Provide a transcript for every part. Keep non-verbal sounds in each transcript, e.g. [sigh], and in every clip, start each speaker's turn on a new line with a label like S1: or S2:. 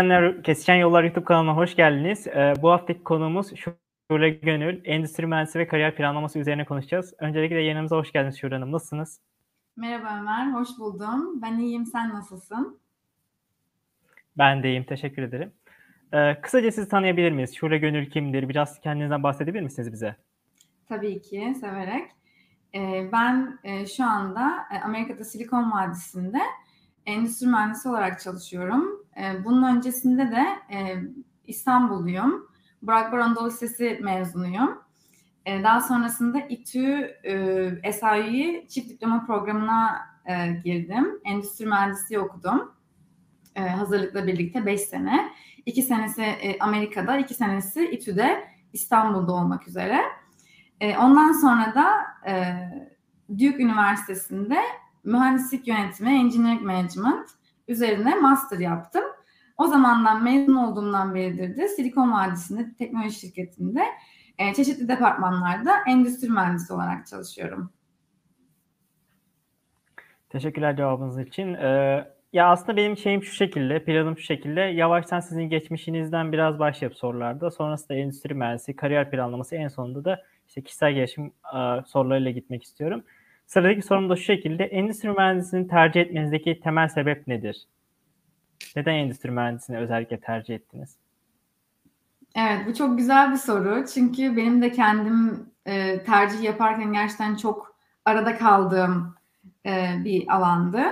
S1: Kesişenler, Kesişen Yollar YouTube kanalına hoş geldiniz. Ee, bu haftaki konuğumuz Şule Gönül. Endüstri mühendisi ve kariyer planlaması üzerine konuşacağız. Öncelikle yanımıza hoş geldiniz Şule Hanım. Nasılsınız?
S2: Merhaba Ömer, hoş buldum. Ben iyiyim, sen nasılsın?
S1: Ben de iyiyim, teşekkür ederim. Ee, kısaca sizi tanıyabilir miyiz? Şule Gönül kimdir? Biraz kendinizden bahsedebilir misiniz bize?
S2: Tabii ki, severek. Ee, ben e, şu anda e, Amerika'da Silikon Vadisi'nde endüstri mühendisi olarak çalışıyorum. E, bunun öncesinde de e, İstanbulluyum. Burak Bar Anadolu Lisesi mezunuyum. E, daha sonrasında İTÜ e, çift diploma programına e, girdim. Endüstri mühendisliği okudum. E, hazırlıkla birlikte 5 sene. 2 senesi e, Amerika'da, 2 senesi İTÜ'de İstanbul'da olmak üzere. E, ondan sonra da Duke Üniversitesi'nde mühendislik yönetimi, engineering management üzerine master yaptım. O zamandan mezun olduğumdan beridir de Silikon Vadisi'nde teknoloji şirketinde e, çeşitli departmanlarda endüstri mühendisi olarak çalışıyorum.
S1: Teşekkürler cevabınız için. Ee, ya aslında benim şeyim şu şekilde, planım şu şekilde. Yavaştan sizin geçmişinizden biraz başlayıp sorularda. Sonrasında endüstri mühendisi, kariyer planlaması en sonunda da işte kişisel gelişim e, sorularıyla gitmek istiyorum. Sıradaki sorum da şu şekilde. Endüstri mühendisliğini tercih etmenizdeki temel sebep nedir? Neden endüstri mühendisliğini özellikle tercih ettiniz?
S2: Evet bu çok güzel bir soru. Çünkü benim de kendim e, tercih yaparken gerçekten çok arada kaldığım e, bir alandı.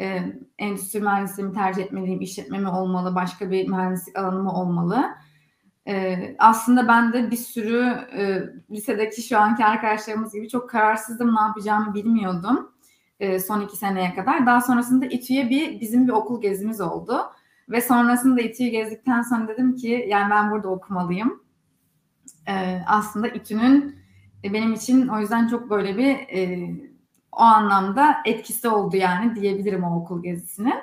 S2: E, endüstri mühendisliğimi tercih etmeliyim, işletme mi olmalı, başka bir mühendislik alanı mı olmalı? Ee, aslında ben de bir sürü e, lisedeki şu anki arkadaşlarımız gibi çok kararsızdım ne yapacağımı bilmiyordum e, son iki seneye kadar. Daha sonrasında İTÜ'ye bir bizim bir okul gezimiz oldu ve sonrasında İTÜ'yü gezdikten sonra dedim ki yani ben burada okumalıyım. E, aslında İTÜ'nün e, benim için o yüzden çok böyle bir e, o anlamda etkisi oldu yani diyebilirim o okul gezisinin.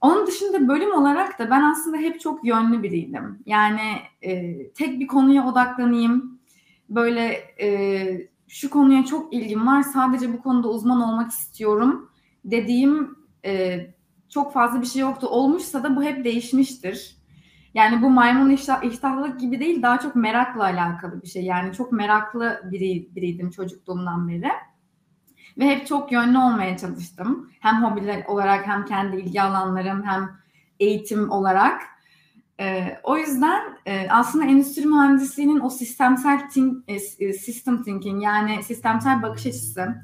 S2: Onun dışında bölüm olarak da ben aslında hep çok yönlü biriydim. Yani e, tek bir konuya odaklanayım. Böyle e, şu konuya çok ilgim var. Sadece bu konuda uzman olmak istiyorum dediğim e, çok fazla bir şey yoktu. Olmuşsa da bu hep değişmiştir. Yani bu maymun iştah, iştahlılık gibi değil daha çok merakla alakalı bir şey. Yani çok meraklı biri, biriydim çocukluğumdan beri. Ve hep çok yönlü olmaya çalıştım. Hem hobiler olarak hem kendi ilgi alanlarım hem eğitim olarak. Ee, o yüzden e, aslında endüstri mühendisliğinin o sistemsel think, e, e, system thinking yani sistemsel bakış açısı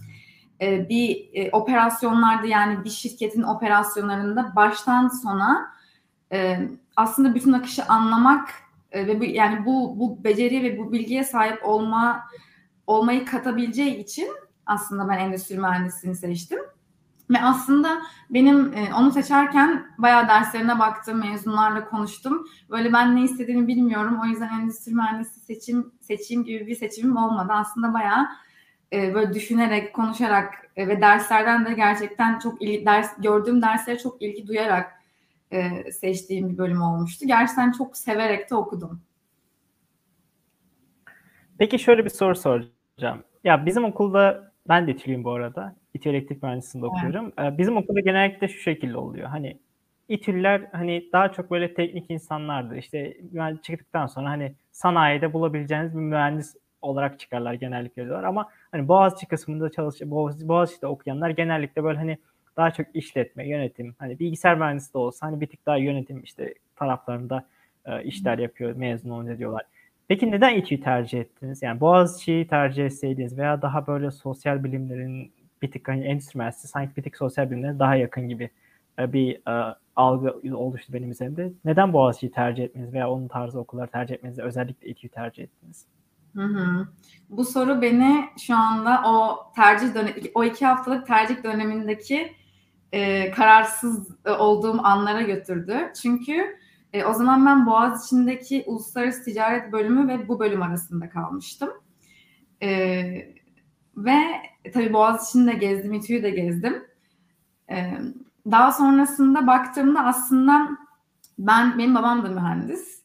S2: e, bir e, operasyonlarda yani bir şirketin operasyonlarında baştan sona e, aslında bütün akışı anlamak e, ve bu yani bu bu beceriye ve bu bilgiye sahip olma olmayı katabileceği için aslında ben endüstri mühendisliğini seçtim. Ve aslında benim e, onu seçerken bayağı derslerine baktım, mezunlarla konuştum. Böyle ben ne istediğimi bilmiyorum. O yüzden endüstri mühendisi seçim seçeyim gibi bir seçimim olmadı. Aslında bayağı e, böyle düşünerek, konuşarak e, ve derslerden de gerçekten çok ilgi, ders gördüğüm derslere çok ilgi duyarak e, seçtiğim bir bölüm olmuştu. Gerçekten çok severek de okudum.
S1: Peki şöyle bir soru soracağım. Ya bizim okulda ben de İTÜ'lüyüm bu arada. İTÜ Elektrik Mühendisliğinde okuyorum. Evet. Bizim okulda genellikle şu şekilde oluyor. Hani İTÜ'lüler hani daha çok böyle teknik insanlardı. İşte çıktıktan sonra hani sanayide bulabileceğiniz bir mühendis olarak çıkarlar genellikle diyorlar. Ama hani Boğaziçi kısmında çalış Boğaziçi, Boğaziçi'de okuyanlar genellikle böyle hani daha çok işletme, yönetim, hani bilgisayar mühendisi de olsa hani bir tık daha yönetim işte taraflarında e, işler yapıyor mezun olunca diyorlar. Peki neden İTÜ'yü tercih ettiniz? Yani Boğaziçi'yi tercih etseydiniz veya daha böyle sosyal bilimlerin bir tık hani endüstri mühendisliği sanki bir tık sosyal bilimlere daha yakın gibi e, bir e, algı oluştu benim üzerimde. Neden Boğaziçi'yi tercih etmeniz veya onun tarzı okullar tercih etmenizi özellikle İTÜ'yü tercih ettiniz?
S2: Hı hı. Bu soru beni şu anda o tercih dönem, o iki haftalık tercih dönemindeki e, kararsız e, olduğum anlara götürdü. Çünkü e, o zaman ben Boğaziçi'ndeki Uluslararası Ticaret Bölümü ve bu bölüm arasında kalmıştım. E, ve tabii Boğaziçi'ni de gezdim, İTÜ'yü de gezdim. E, daha sonrasında baktığımda aslında ben, benim babam da mühendis.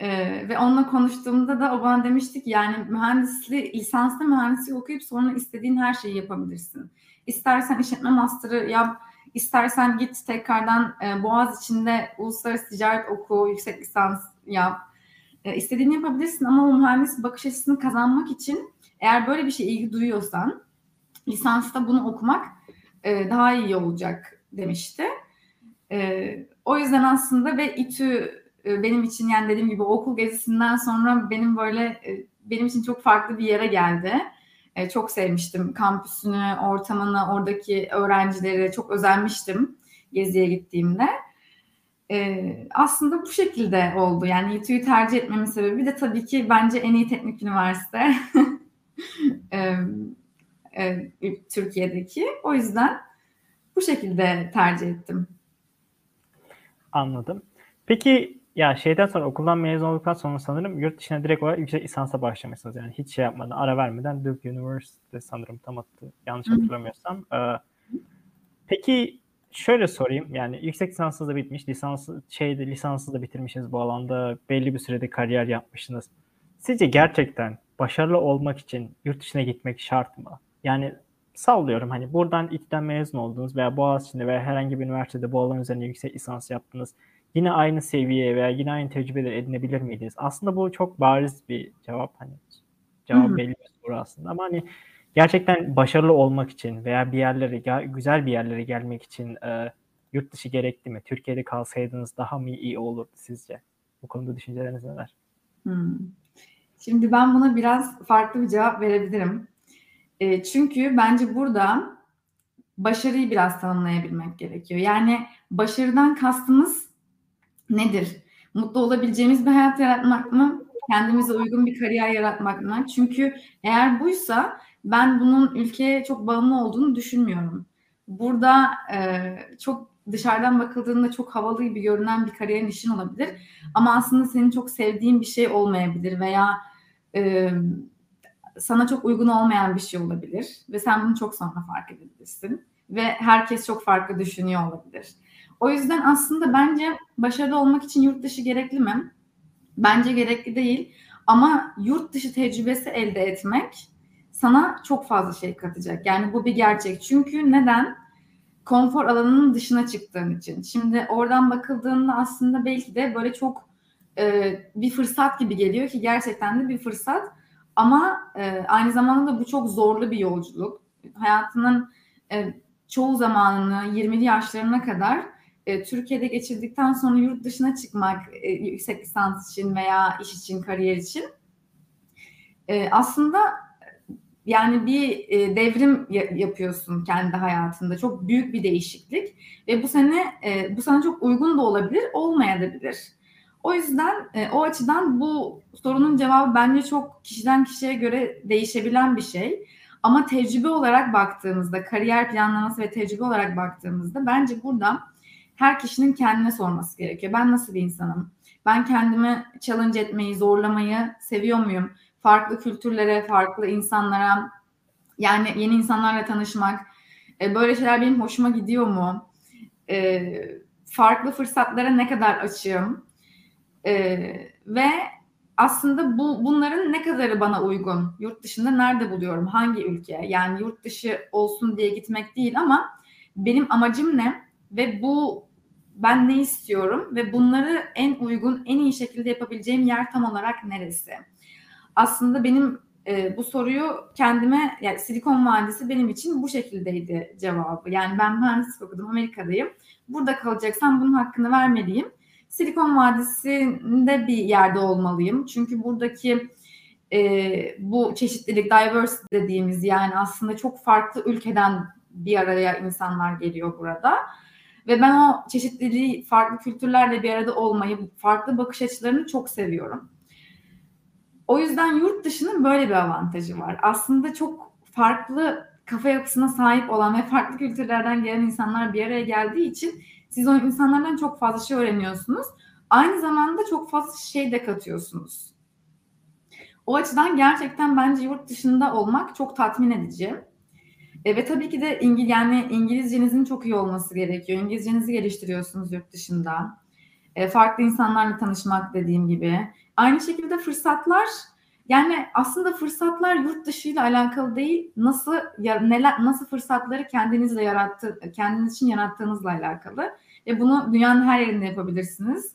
S2: Ee, ve onunla konuştuğumda da o bana demişti ki yani mühendisli, lisanslı mühendislik okuyup sonra istediğin her şeyi yapabilirsin. İstersen işletme master'ı yap, İstersen git tekrardan e, Boğaz içinde uluslararası ticaret oku, yüksek lisans yap. E, istediğini yapabilirsin ama o mühendis bakış açısını kazanmak için eğer böyle bir şey ilgi duyuyorsan lisansta bunu okumak e, daha iyi olacak demişti. E, o yüzden aslında ve İTÜ e, benim için yani dediğim gibi okul gezisinden sonra benim böyle e, benim için çok farklı bir yere geldi. E, çok sevmiştim kampüsünü, ortamını, oradaki öğrencileri çok özenmiştim geziye gittiğimde. E, aslında bu şekilde oldu. Yani İTÜ'yü tercih etmemin sebebi de tabii ki bence en iyi teknik üniversite [laughs] e, e, Türkiye'deki. O yüzden bu şekilde tercih ettim.
S1: Anladım. Peki ya şeyden sonra okuldan mezun olduktan sonra sanırım yurt dışına direkt olarak yüksek lisansa başlamışsınız. Yani hiç şey yapmadan, ara vermeden Duke University sanırım tam attı. Yanlış hatırlamıyorsam. Ee, peki şöyle sorayım. Yani yüksek lisansınız da bitmiş, lisans şeyde lisansı da bitirmişsiniz bu alanda. Belli bir sürede kariyer yapmışsınız. Sizce gerçekten başarılı olmak için yurt dışına gitmek şart mı? Yani sallıyorum hani buradan İTÜ'den mezun oldunuz veya Boğaziçi'nde veya herhangi bir üniversitede bu alan üzerine yüksek lisans yaptınız yine aynı seviyeye veya yine aynı tecrübeleri edinebilir miydiniz? Aslında bu çok bariz bir cevap hani cevap belli bir soru aslında ama hani gerçekten başarılı olmak için veya bir yerlere güzel bir yerlere gelmek için e, yurt dışı gerekli mi? Türkiye'de kalsaydınız daha mı iyi olurdu sizce? Bu konuda düşünceleriniz neler?
S2: Hmm. Şimdi ben buna biraz farklı bir cevap verebilirim. E, çünkü bence burada başarıyı biraz tanımlayabilmek gerekiyor. Yani başarıdan kastımız nedir? Mutlu olabileceğimiz bir hayat yaratmak mı? Kendimize uygun bir kariyer yaratmak mı? Çünkü eğer buysa ben bunun ülkeye çok bağımlı olduğunu düşünmüyorum. Burada e, çok dışarıdan bakıldığında çok havalı gibi görünen bir kariyerin işin olabilir. Ama aslında senin çok sevdiğin bir şey olmayabilir veya e, sana çok uygun olmayan bir şey olabilir. Ve sen bunu çok sonra fark edebilirsin. Ve herkes çok farklı düşünüyor olabilir. O yüzden aslında bence başarılı olmak için yurt dışı gerekli mi? Bence gerekli değil. Ama yurt dışı tecrübesi elde etmek sana çok fazla şey katacak. Yani bu bir gerçek. Çünkü neden? Konfor alanının dışına çıktığın için. Şimdi oradan bakıldığında aslında belki de böyle çok e, bir fırsat gibi geliyor ki gerçekten de bir fırsat. Ama e, aynı zamanda da bu çok zorlu bir yolculuk. Hayatının e, çoğu zamanını 20'li yaşlarına kadar e, Türkiye'de geçirdikten sonra yurt dışına çıkmak e, yüksek lisans için veya iş için, kariyer için e, aslında yani bir devrim yapıyorsun kendi hayatında. Çok büyük bir değişiklik ve bu sene bu sana çok uygun da olabilir, olmayabilir. O yüzden o açıdan bu sorunun cevabı bence çok kişiden kişiye göre değişebilen bir şey. Ama tecrübe olarak baktığımızda, kariyer planlaması ve tecrübe olarak baktığımızda bence burada her kişinin kendine sorması gerekiyor. Ben nasıl bir insanım? Ben kendimi challenge etmeyi, zorlamayı seviyor muyum? Farklı kültürlere, farklı insanlara, yani yeni insanlarla tanışmak, e, böyle şeyler benim hoşuma gidiyor mu? E, farklı fırsatlara ne kadar açığım? E, ve aslında bu bunların ne kadarı bana uygun? Yurt dışında nerede buluyorum? Hangi ülke? Yani yurt dışı olsun diye gitmek değil ama benim amacım ne? Ve bu ben ne istiyorum ve bunları en uygun, en iyi şekilde yapabileceğim yer tam olarak neresi? Aslında benim e, bu soruyu kendime, yani Silikon Vadisi benim için bu şekildeydi cevabı. Yani ben mühendislik okudum, Amerika'dayım. Burada kalacaksam bunun hakkını vermeliyim. Silikon Vadisi'nde bir yerde olmalıyım. Çünkü buradaki e, bu çeşitlilik, diversity dediğimiz yani aslında çok farklı ülkeden bir araya insanlar geliyor burada ve ben o çeşitliliği, farklı kültürlerle bir arada olmayı, farklı bakış açılarını çok seviyorum. O yüzden yurt dışının böyle bir avantajı var. Aslında çok farklı kafa yapısına sahip olan ve farklı kültürlerden gelen insanlar bir araya geldiği için siz o insanlardan çok fazla şey öğreniyorsunuz. Aynı zamanda çok fazla şey de katıyorsunuz. O açıdan gerçekten bence yurt dışında olmak çok tatmin edici. E, ve tabii ki de İngil yani İngilizcenizin çok iyi olması gerekiyor. İngilizcenizi geliştiriyorsunuz yurt dışında. E, farklı insanlarla tanışmak dediğim gibi. Aynı şekilde fırsatlar Yani aslında fırsatlar yurt dışıyla alakalı değil, nasıl ya, neler nasıl fırsatları kendinizle yarattı, kendiniz için yarattığınızla alakalı. Ve bunu dünyanın her yerinde yapabilirsiniz.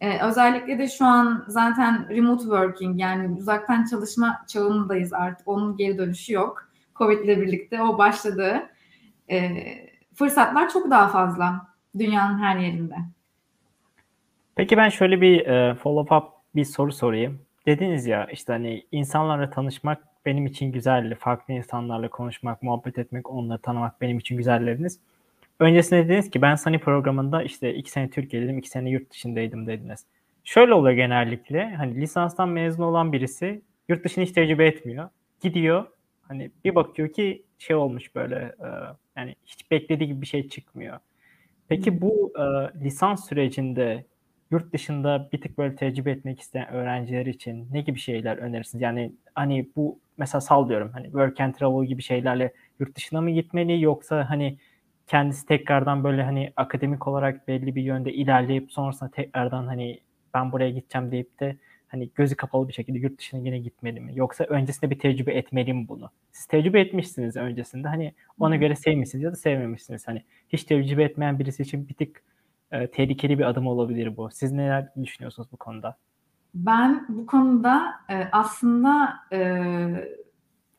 S2: Ee, özellikle de şu an zaten remote working yani uzaktan çalışma çağındayız artık. Onun geri dönüşü yok. Covid ile birlikte o başladı. Ee, fırsatlar çok daha fazla dünyanın her yerinde.
S1: Peki ben şöyle bir e, follow up bir soru sorayım. Dediniz ya işte hani insanlarla tanışmak benim için güzeldi. Farklı insanlarla konuşmak, muhabbet etmek, onları tanımak benim için güzelleriniz. Öncesinde dediniz ki ben Sunny programında işte iki sene Türkiye'deydim, iki sene yurt dışındaydım dediniz. Şöyle oluyor genellikle hani lisanstan mezun olan birisi yurt dışını hiç tecrübe etmiyor. Gidiyor hani bir bakıyor ki şey olmuş böyle e, yani hiç beklediği gibi bir şey çıkmıyor. Peki bu e, lisans sürecinde yurt dışında bir tık böyle tecrübe etmek isteyen öğrenciler için ne gibi şeyler önerirsiniz? Yani hani bu mesela sallıyorum hani work and travel gibi şeylerle yurt dışına mı gitmeli yoksa hani kendisi tekrardan böyle hani akademik olarak belli bir yönde ilerleyip sonrasında tekrardan hani ben buraya gideceğim deyip de hani gözü kapalı bir şekilde yurt dışına yine gitmeli mi? Yoksa öncesinde bir tecrübe etmeli mi bunu? Siz tecrübe etmişsiniz öncesinde. Hani ona göre sevmişsiniz ya da sevmemişsiniz. Hani hiç tecrübe etmeyen birisi için bir tık e, tehlikeli bir adım olabilir bu. Siz neler düşünüyorsunuz bu konuda?
S2: Ben bu konuda e, aslında e,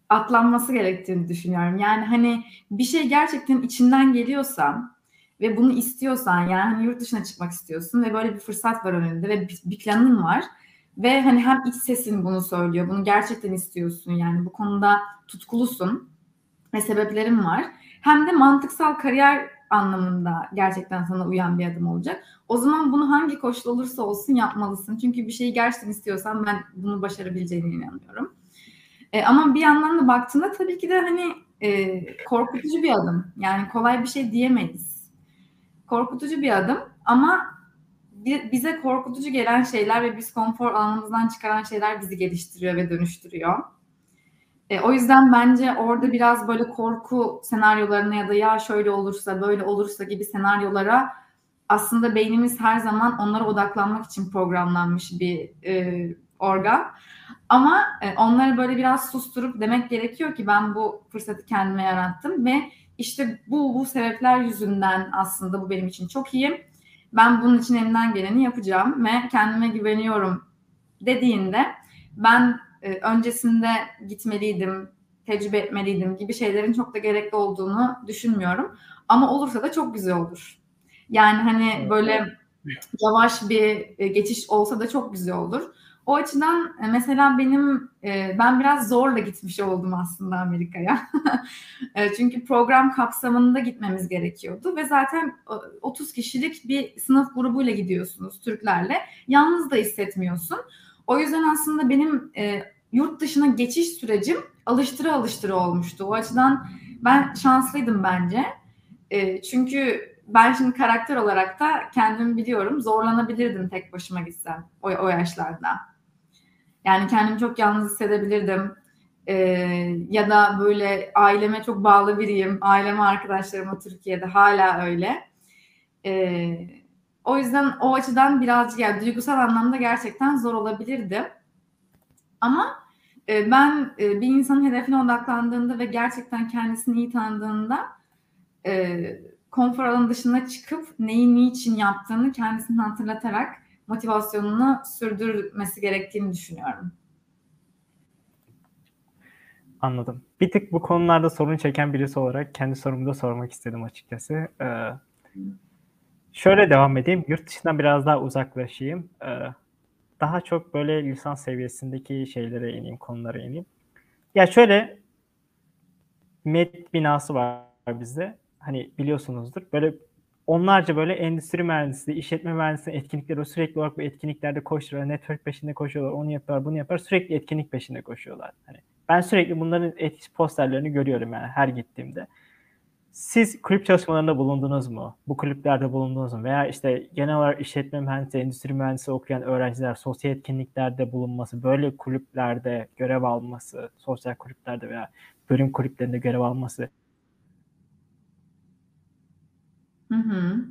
S2: atlanması gerektiğini düşünüyorum. Yani hani bir şey gerçekten içinden geliyorsa ve bunu istiyorsan yani hani yurt dışına çıkmak istiyorsun ve böyle bir fırsat var önünde ve bir, bir planın var ve hani hem iç sesin bunu söylüyor, bunu gerçekten istiyorsun yani bu konuda tutkulusun ve sebeplerin var. Hem de mantıksal kariyer anlamında gerçekten sana uyan bir adım olacak. O zaman bunu hangi koşul olursa olsun yapmalısın. Çünkü bir şeyi gerçekten istiyorsan ben bunu başarabileceğine inanıyorum. E, ama bir yandan da baktığında tabii ki de hani e, korkutucu bir adım. Yani kolay bir şey diyemeyiz. Korkutucu bir adım ama bize korkutucu gelen şeyler ve biz konfor alanımızdan çıkaran şeyler bizi geliştiriyor ve dönüştürüyor. E, o yüzden bence orada biraz böyle korku senaryolarına ya da ya şöyle olursa böyle olursa gibi senaryolara aslında beynimiz her zaman onlara odaklanmak için programlanmış bir e, organ. Ama e, onları böyle biraz susturup demek gerekiyor ki ben bu fırsatı kendime yarattım ve işte bu bu sebepler yüzünden aslında bu benim için çok iyi. Ben bunun için elimden geleni yapacağım ve kendime güveniyorum dediğinde ben e, öncesinde gitmeliydim, tecrübe etmeliydim gibi şeylerin çok da gerekli olduğunu düşünmüyorum. Ama olursa da çok güzel olur. Yani hani böyle yavaş bir e, geçiş olsa da çok güzel olur. O açıdan e, mesela benim ben biraz zorla gitmiş oldum aslında Amerika'ya. [laughs] Çünkü program kapsamında gitmemiz gerekiyordu ve zaten 30 kişilik bir sınıf grubuyla gidiyorsunuz Türklerle. Yalnız da hissetmiyorsun. O yüzden aslında benim e, yurt dışına geçiş sürecim alıştıra alıştıra olmuştu. O açıdan ben şanslıydım bence. E, çünkü ben şimdi karakter olarak da kendimi biliyorum. Zorlanabilirdim tek başıma gitsem o, o yaşlarda. Yani kendimi çok yalnız hissedebilirdim. Ee, ya da böyle aileme çok bağlı biriyim. Aileme, arkadaşlarıma Türkiye'de hala öyle. Ee, o yüzden o açıdan birazcık yani duygusal anlamda gerçekten zor olabilirdi. Ama e, ben e, bir insanın hedefine odaklandığında ve gerçekten kendisini iyi tanıdığında e, konfor alanı dışına çıkıp neyi niçin yaptığını kendisini hatırlatarak motivasyonunu sürdürmesi gerektiğini düşünüyorum.
S1: Anladım. Bir tık bu konularda sorun çeken birisi olarak kendi sorumu da sormak istedim açıkçası. Ee, Şöyle devam edeyim. Yurt dışından biraz daha uzaklaşayım. Ee, daha çok böyle lisans seviyesindeki şeylere ineyim, konulara ineyim. Ya şöyle med binası var bizde. Hani biliyorsunuzdur. Böyle onlarca böyle endüstri mühendisliği, işletme mühendisliği etkinlikleri sürekli olarak bu etkinliklerde koşuyorlar. Network peşinde koşuyorlar. Onu yapar, bunu yapar. Sürekli etkinlik peşinde koşuyorlar. Hani ben sürekli bunların posterlerini görüyorum yani her gittiğimde. Siz kulüp çalışmalarında bulundunuz mu? Bu kulüplerde bulundunuz mu? Veya işte genel olarak işletme mühendisi, endüstri mühendisi okuyan öğrenciler sosyal etkinliklerde bulunması, böyle kulüplerde görev alması, sosyal kulüplerde veya bölüm kulüplerinde görev alması.
S2: Hı hı.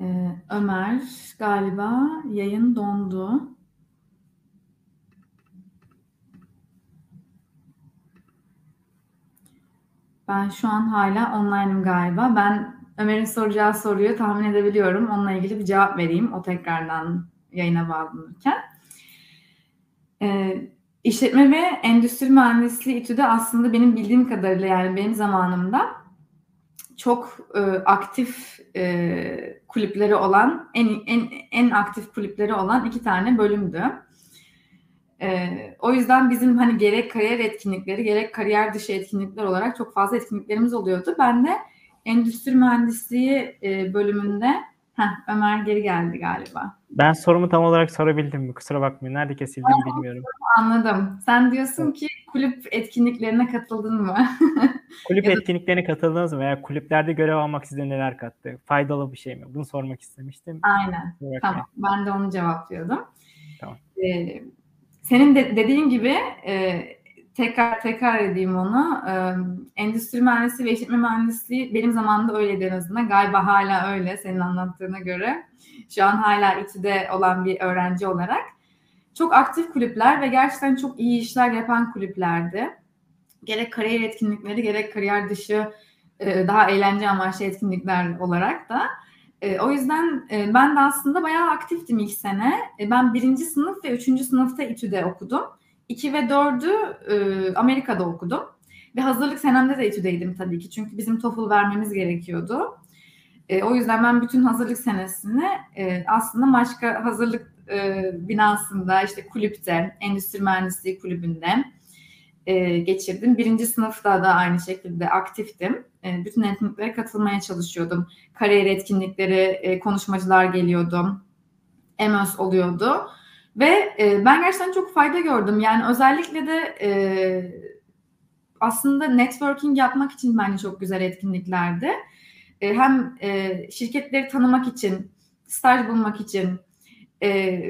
S2: Ee, Ömer galiba yayın dondu. Ben şu an hala online'ım galiba. Ben Ömer'in soracağı soruyu tahmin edebiliyorum. Onunla ilgili bir cevap vereyim. O tekrardan yayına bağlanırken. Ee, işletme ve endüstri mühendisliği İTÜ'de aslında benim bildiğim kadarıyla yani benim zamanımda çok e, aktif e, kulüpleri olan, en, en, en aktif kulüpleri olan iki tane bölümdü. E, o yüzden bizim hani gerek kariyer etkinlikleri, gerek kariyer dışı etkinlikler olarak çok fazla etkinliklerimiz oluyordu. Ben de endüstri mühendisliği e, bölümünde Heh, Ömer geri geldi galiba.
S1: Ben sorumu tam olarak sorabildim mi? Kusura bakmayın. Nerede kesildim bilmiyorum.
S2: Anladım. Sen diyorsun ki kulüp etkinliklerine katıldın mı? [laughs]
S1: kulüp etkinliklerine katıldınız mı? Veya kulüplerde görev almak size neler kattı? Faydalı bir şey mi? Bunu sormak istemiştim.
S2: Aynen. Tamam. Ben de onu cevaplıyordum.
S1: Tamam.
S2: Ee, senin de dediğin gibi e, tekrar tekrar edeyim onu. Ee, endüstri mühendisliği ve işletme mühendisliği benim zamanımda öyleydi en azından. Galiba hala öyle senin anlattığına göre. Şu an hala İTÜ'de olan bir öğrenci olarak. Çok aktif kulüpler ve gerçekten çok iyi işler yapan kulüplerdi. Gerek kariyer etkinlikleri gerek kariyer dışı daha eğlence amaçlı etkinlikler olarak da. O yüzden ben de aslında bayağı aktiftim ilk sene. Ben birinci sınıf ve üçüncü sınıfta İTÜ'de okudum. 2 ve 4'ü e, Amerika'da okudum. Ve hazırlık senemde de İTÜ'deydim tabii ki. Çünkü bizim TOEFL vermemiz gerekiyordu. E, o yüzden ben bütün hazırlık senesini e, aslında Maşka hazırlık e, binasında, işte kulüpte, endüstri mühendisliği kulübünde e, geçirdim. Birinci sınıfta da aynı şekilde aktiftim. E, bütün etkinliklere katılmaya çalışıyordum. Kariyer etkinlikleri, e, konuşmacılar geliyordu. EMÖS oluyordu. Ve e, ben gerçekten çok fayda gördüm. Yani özellikle de e, aslında networking yapmak için bence çok güzel etkinliklerdi. E, hem e, şirketleri tanımak için, staj bulmak için, e,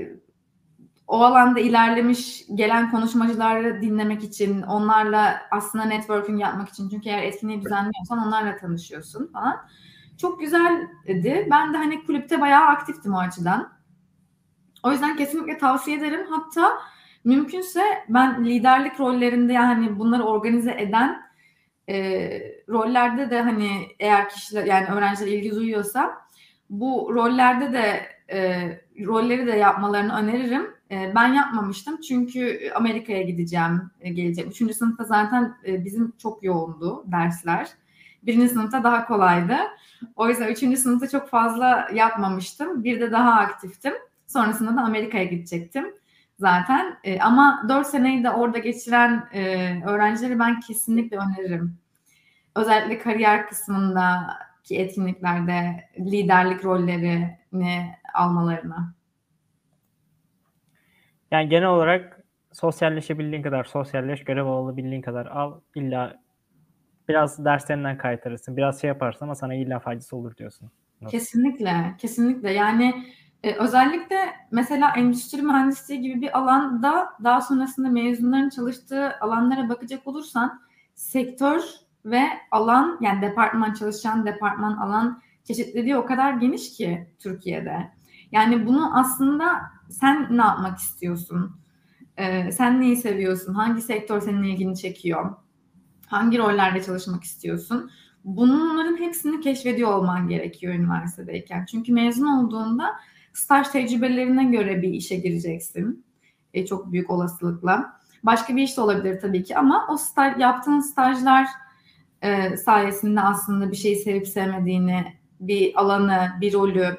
S2: o alanda ilerlemiş gelen konuşmacıları dinlemek için, onlarla aslında networking yapmak için. Çünkü eğer etkinliği düzenliyorsan onlarla tanışıyorsun falan. Çok güzeldi. Ben de hani kulüpte bayağı aktiftim o açıdan. O yüzden kesinlikle tavsiye ederim. Hatta mümkünse ben liderlik rollerinde yani bunları organize eden e, rollerde de hani eğer kişiler yani öğrenciler ilgi duyuyorsa bu rollerde de e, rolleri de yapmalarını öneririm. E, ben yapmamıştım çünkü Amerika'ya gideceğim e, geleceğim. Üçüncü sınıfta zaten e, bizim çok yoğundu dersler. Birinci sınıfta daha kolaydı. O yüzden üçüncü sınıfta çok fazla yapmamıştım. Bir de daha aktiftim. Sonrasında da Amerika'ya gidecektim zaten. E, ama 4 seneyi de orada geçiren e, öğrencileri ben kesinlikle öneririm. Özellikle kariyer kısmındaki etkinliklerde liderlik rollerini almalarına.
S1: Yani genel olarak sosyalleşebildiğin kadar sosyalleş, görev alabildiğin kadar al. İlla biraz derslerinden kaytarırsın, biraz şey yaparsın ama sana illa faydası olur diyorsun.
S2: Kesinlikle, kesinlikle. Yani ee, özellikle mesela endüstri mühendisliği gibi bir alanda daha sonrasında mezunların çalıştığı alanlara bakacak olursan sektör ve alan yani departman çalışan departman alan çeşitliliği o kadar geniş ki Türkiye'de. Yani bunu aslında sen ne yapmak istiyorsun? Ee, sen neyi seviyorsun? Hangi sektör senin ilgini çekiyor? Hangi rollerde çalışmak istiyorsun? Bunların hepsini keşfediyor olman gerekiyor üniversitedeyken. Çünkü mezun olduğunda Staj tecrübelerine göre bir işe gireceksin. E, çok büyük olasılıkla. Başka bir iş de olabilir tabii ki ama o staj, yaptığın stajlar e, sayesinde aslında bir şeyi sevip sevmediğini, bir alanı, bir rolü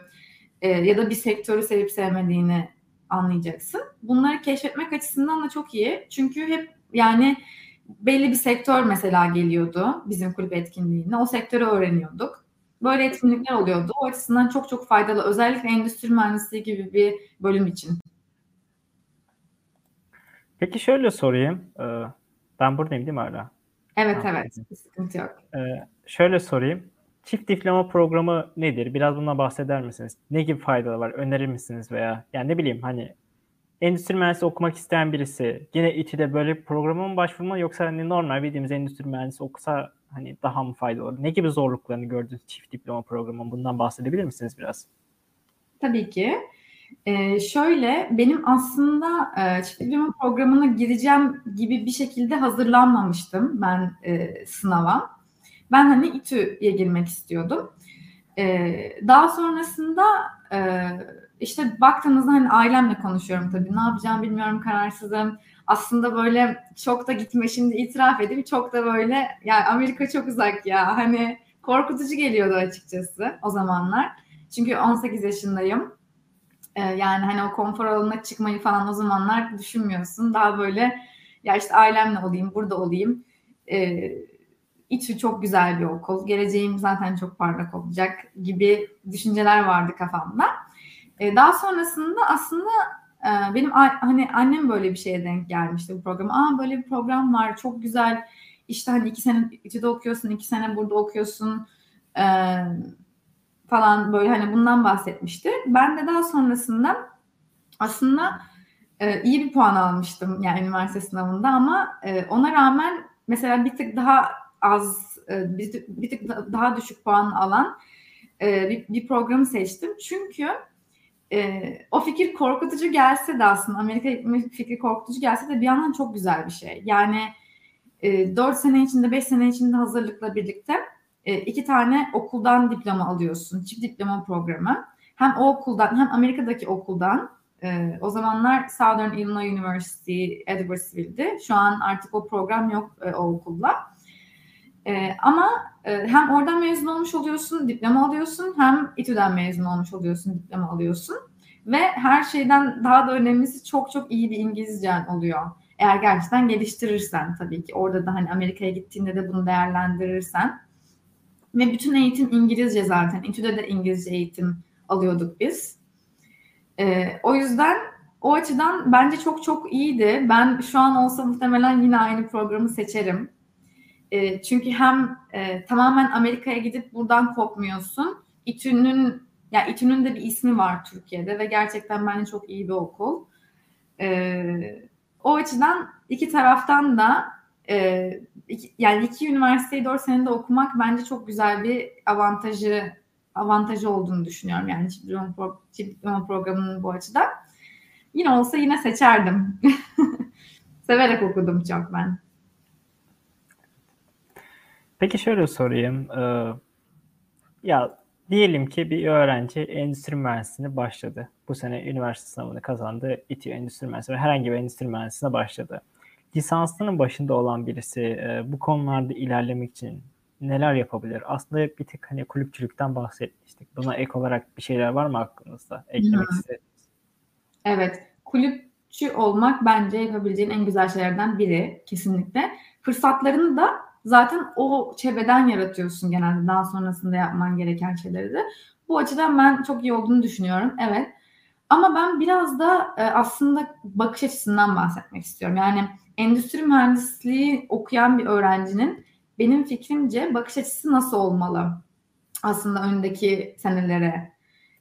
S2: e, ya da bir sektörü sevip sevmediğini anlayacaksın. Bunları keşfetmek açısından da çok iyi. Çünkü hep yani belli bir sektör mesela geliyordu bizim kulüp etkinliğine. O sektörü öğreniyorduk. Böyle etkinlikler oluyordu. O açısından çok çok faydalı. Özellikle endüstri mühendisliği gibi bir bölüm için.
S1: Peki şöyle sorayım. Ee, ben buradayım değil mi hala?
S2: Evet ha, evet. Bir sıkıntı yok.
S1: Ee, şöyle sorayım. Çift diploma programı nedir? Biraz bundan bahseder misiniz? Ne gibi faydaları var? Önerir misiniz veya yani ne bileyim hani endüstri mühendisi okumak isteyen birisi yine İTÜ'de böyle bir programa mı başvurma yoksa hani normal bildiğimiz endüstri mühendisi okusa hani daha mı faydalı? Ne gibi zorluklarını gördünüz çift diploma programının? Bundan bahsedebilir misiniz biraz?
S2: Tabii ki. Ee, şöyle benim aslında e, çift diploma programına gireceğim gibi bir şekilde hazırlanmamıştım ben e, sınava. Ben hani İTÜ'ye girmek istiyordum. E, daha sonrasında e, işte baktığınızda hani ailemle konuşuyorum tabii. Ne yapacağım bilmiyorum kararsızım. Aslında böyle çok da gitme şimdi itiraf edeyim çok da böyle yani Amerika çok uzak ya hani korkutucu geliyordu açıkçası o zamanlar. Çünkü 18 yaşındayım. Ee, yani hani o konfor alanına çıkmayı falan o zamanlar düşünmüyorsun. Daha böyle ya işte ailemle olayım, burada olayım. Ee, İTÜ çok güzel bir okul. Geleceğim zaten çok parlak olacak gibi düşünceler vardı kafamda. Ee, daha sonrasında aslında benim hani annem böyle bir şeye denk gelmişti bu program. Aa böyle bir program var çok güzel. İşte hani iki sene İTÜ'de okuyorsun, iki sene burada okuyorsun e, falan böyle hani bundan bahsetmişti. Ben de daha sonrasında aslında e, iyi bir puan almıştım yani üniversite sınavında ama e, ona rağmen mesela bir tık daha az e, bir, bir tık daha düşük puan alan e, bir, bir programı seçtim. Çünkü e, o fikir korkutucu gelse de aslında Amerika fikri korkutucu gelse de bir yandan çok güzel bir şey. Yani e, 4 sene içinde 5 sene içinde hazırlıkla birlikte e, iki tane okuldan diploma alıyorsun. Çift diploma programı. Hem o okuldan hem Amerika'daki okuldan e, o zamanlar Southern Illinois University Edwardsville'di. Şu an artık o program yok e, o okulda. E, ama e, hem oradan mezun olmuş oluyorsun, diploma alıyorsun, hem İTÜ'den mezun olmuş oluyorsun, diploma alıyorsun. Ve her şeyden daha da önemlisi çok çok iyi bir İngilizcen oluyor. Eğer gerçekten geliştirirsen tabii ki. Orada da hani Amerika'ya gittiğinde de bunu değerlendirirsen. Ve bütün eğitim İngilizce zaten. İTÜ'de de İngilizce eğitim alıyorduk biz. E, o yüzden o açıdan bence çok çok iyiydi. Ben şu an olsa muhtemelen yine aynı programı seçerim. E, çünkü hem e, tamamen Amerika'ya gidip buradan kopmuyorsun. İTÜ'nün ya İTÜ'nün de bir ismi var Türkiye'de ve gerçekten bence çok iyi bir okul. E, o açıdan iki taraftan da e, iki, yani iki üniversiteyi dört senede okumak bence çok güzel bir avantajı avantajı olduğunu düşünüyorum. Yani çift diploma, pro, programının bu açıdan. Yine olsa yine seçerdim. [laughs] Severek okudum çok ben.
S1: Peki şöyle sorayım. Ee, ya diyelim ki bir öğrenci endüstri mühendisliğine başladı. Bu sene üniversite sınavını kazandı. İTÜ Endüstri Mühendisliği herhangi bir endüstri mühendisliğine başladı. Lisansının başında olan birisi e, bu konularda ilerlemek için neler yapabilir? Aslında bir tek hani kulüpçülükten bahsetmiştik. Buna ek olarak bir şeyler var mı aklınızda? Eklemek istediğiniz.
S2: Evet. Kulüpçü olmak bence yapabileceğin en güzel şeylerden biri kesinlikle. Fırsatlarını da zaten o çevreden yaratıyorsun genelde daha sonrasında yapman gereken şeyleri de. Bu açıdan ben çok iyi olduğunu düşünüyorum. Evet. Ama ben biraz da e, aslında bakış açısından bahsetmek istiyorum. Yani endüstri mühendisliği okuyan bir öğrencinin benim fikrimce bakış açısı nasıl olmalı? Aslında öndeki senelere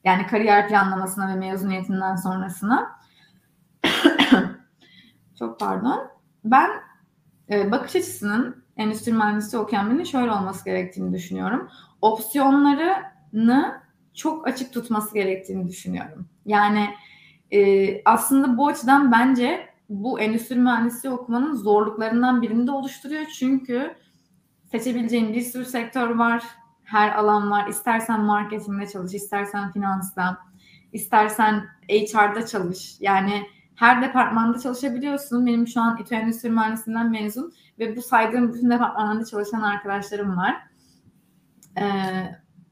S2: yani kariyer planlamasına ve mezuniyetinden sonrasına. [coughs] Çok pardon. Ben e, bakış açısının endüstri mühendisliği okuyan birinin şöyle olması gerektiğini düşünüyorum. Opsiyonlarını çok açık tutması gerektiğini düşünüyorum. Yani e, aslında bu açıdan bence bu endüstri mühendisliği okumanın zorluklarından birini de oluşturuyor. Çünkü seçebileceğin bir sürü sektör var. Her alan var. İstersen marketingde çalış, istersen finansta, istersen HR'da çalış. Yani her departmanda çalışabiliyorsun. Benim şu an İTÜ Endüstri Mühendisliğinden mezun ve bu saydığım bütün departmanlarda çalışan arkadaşlarım var. Ee,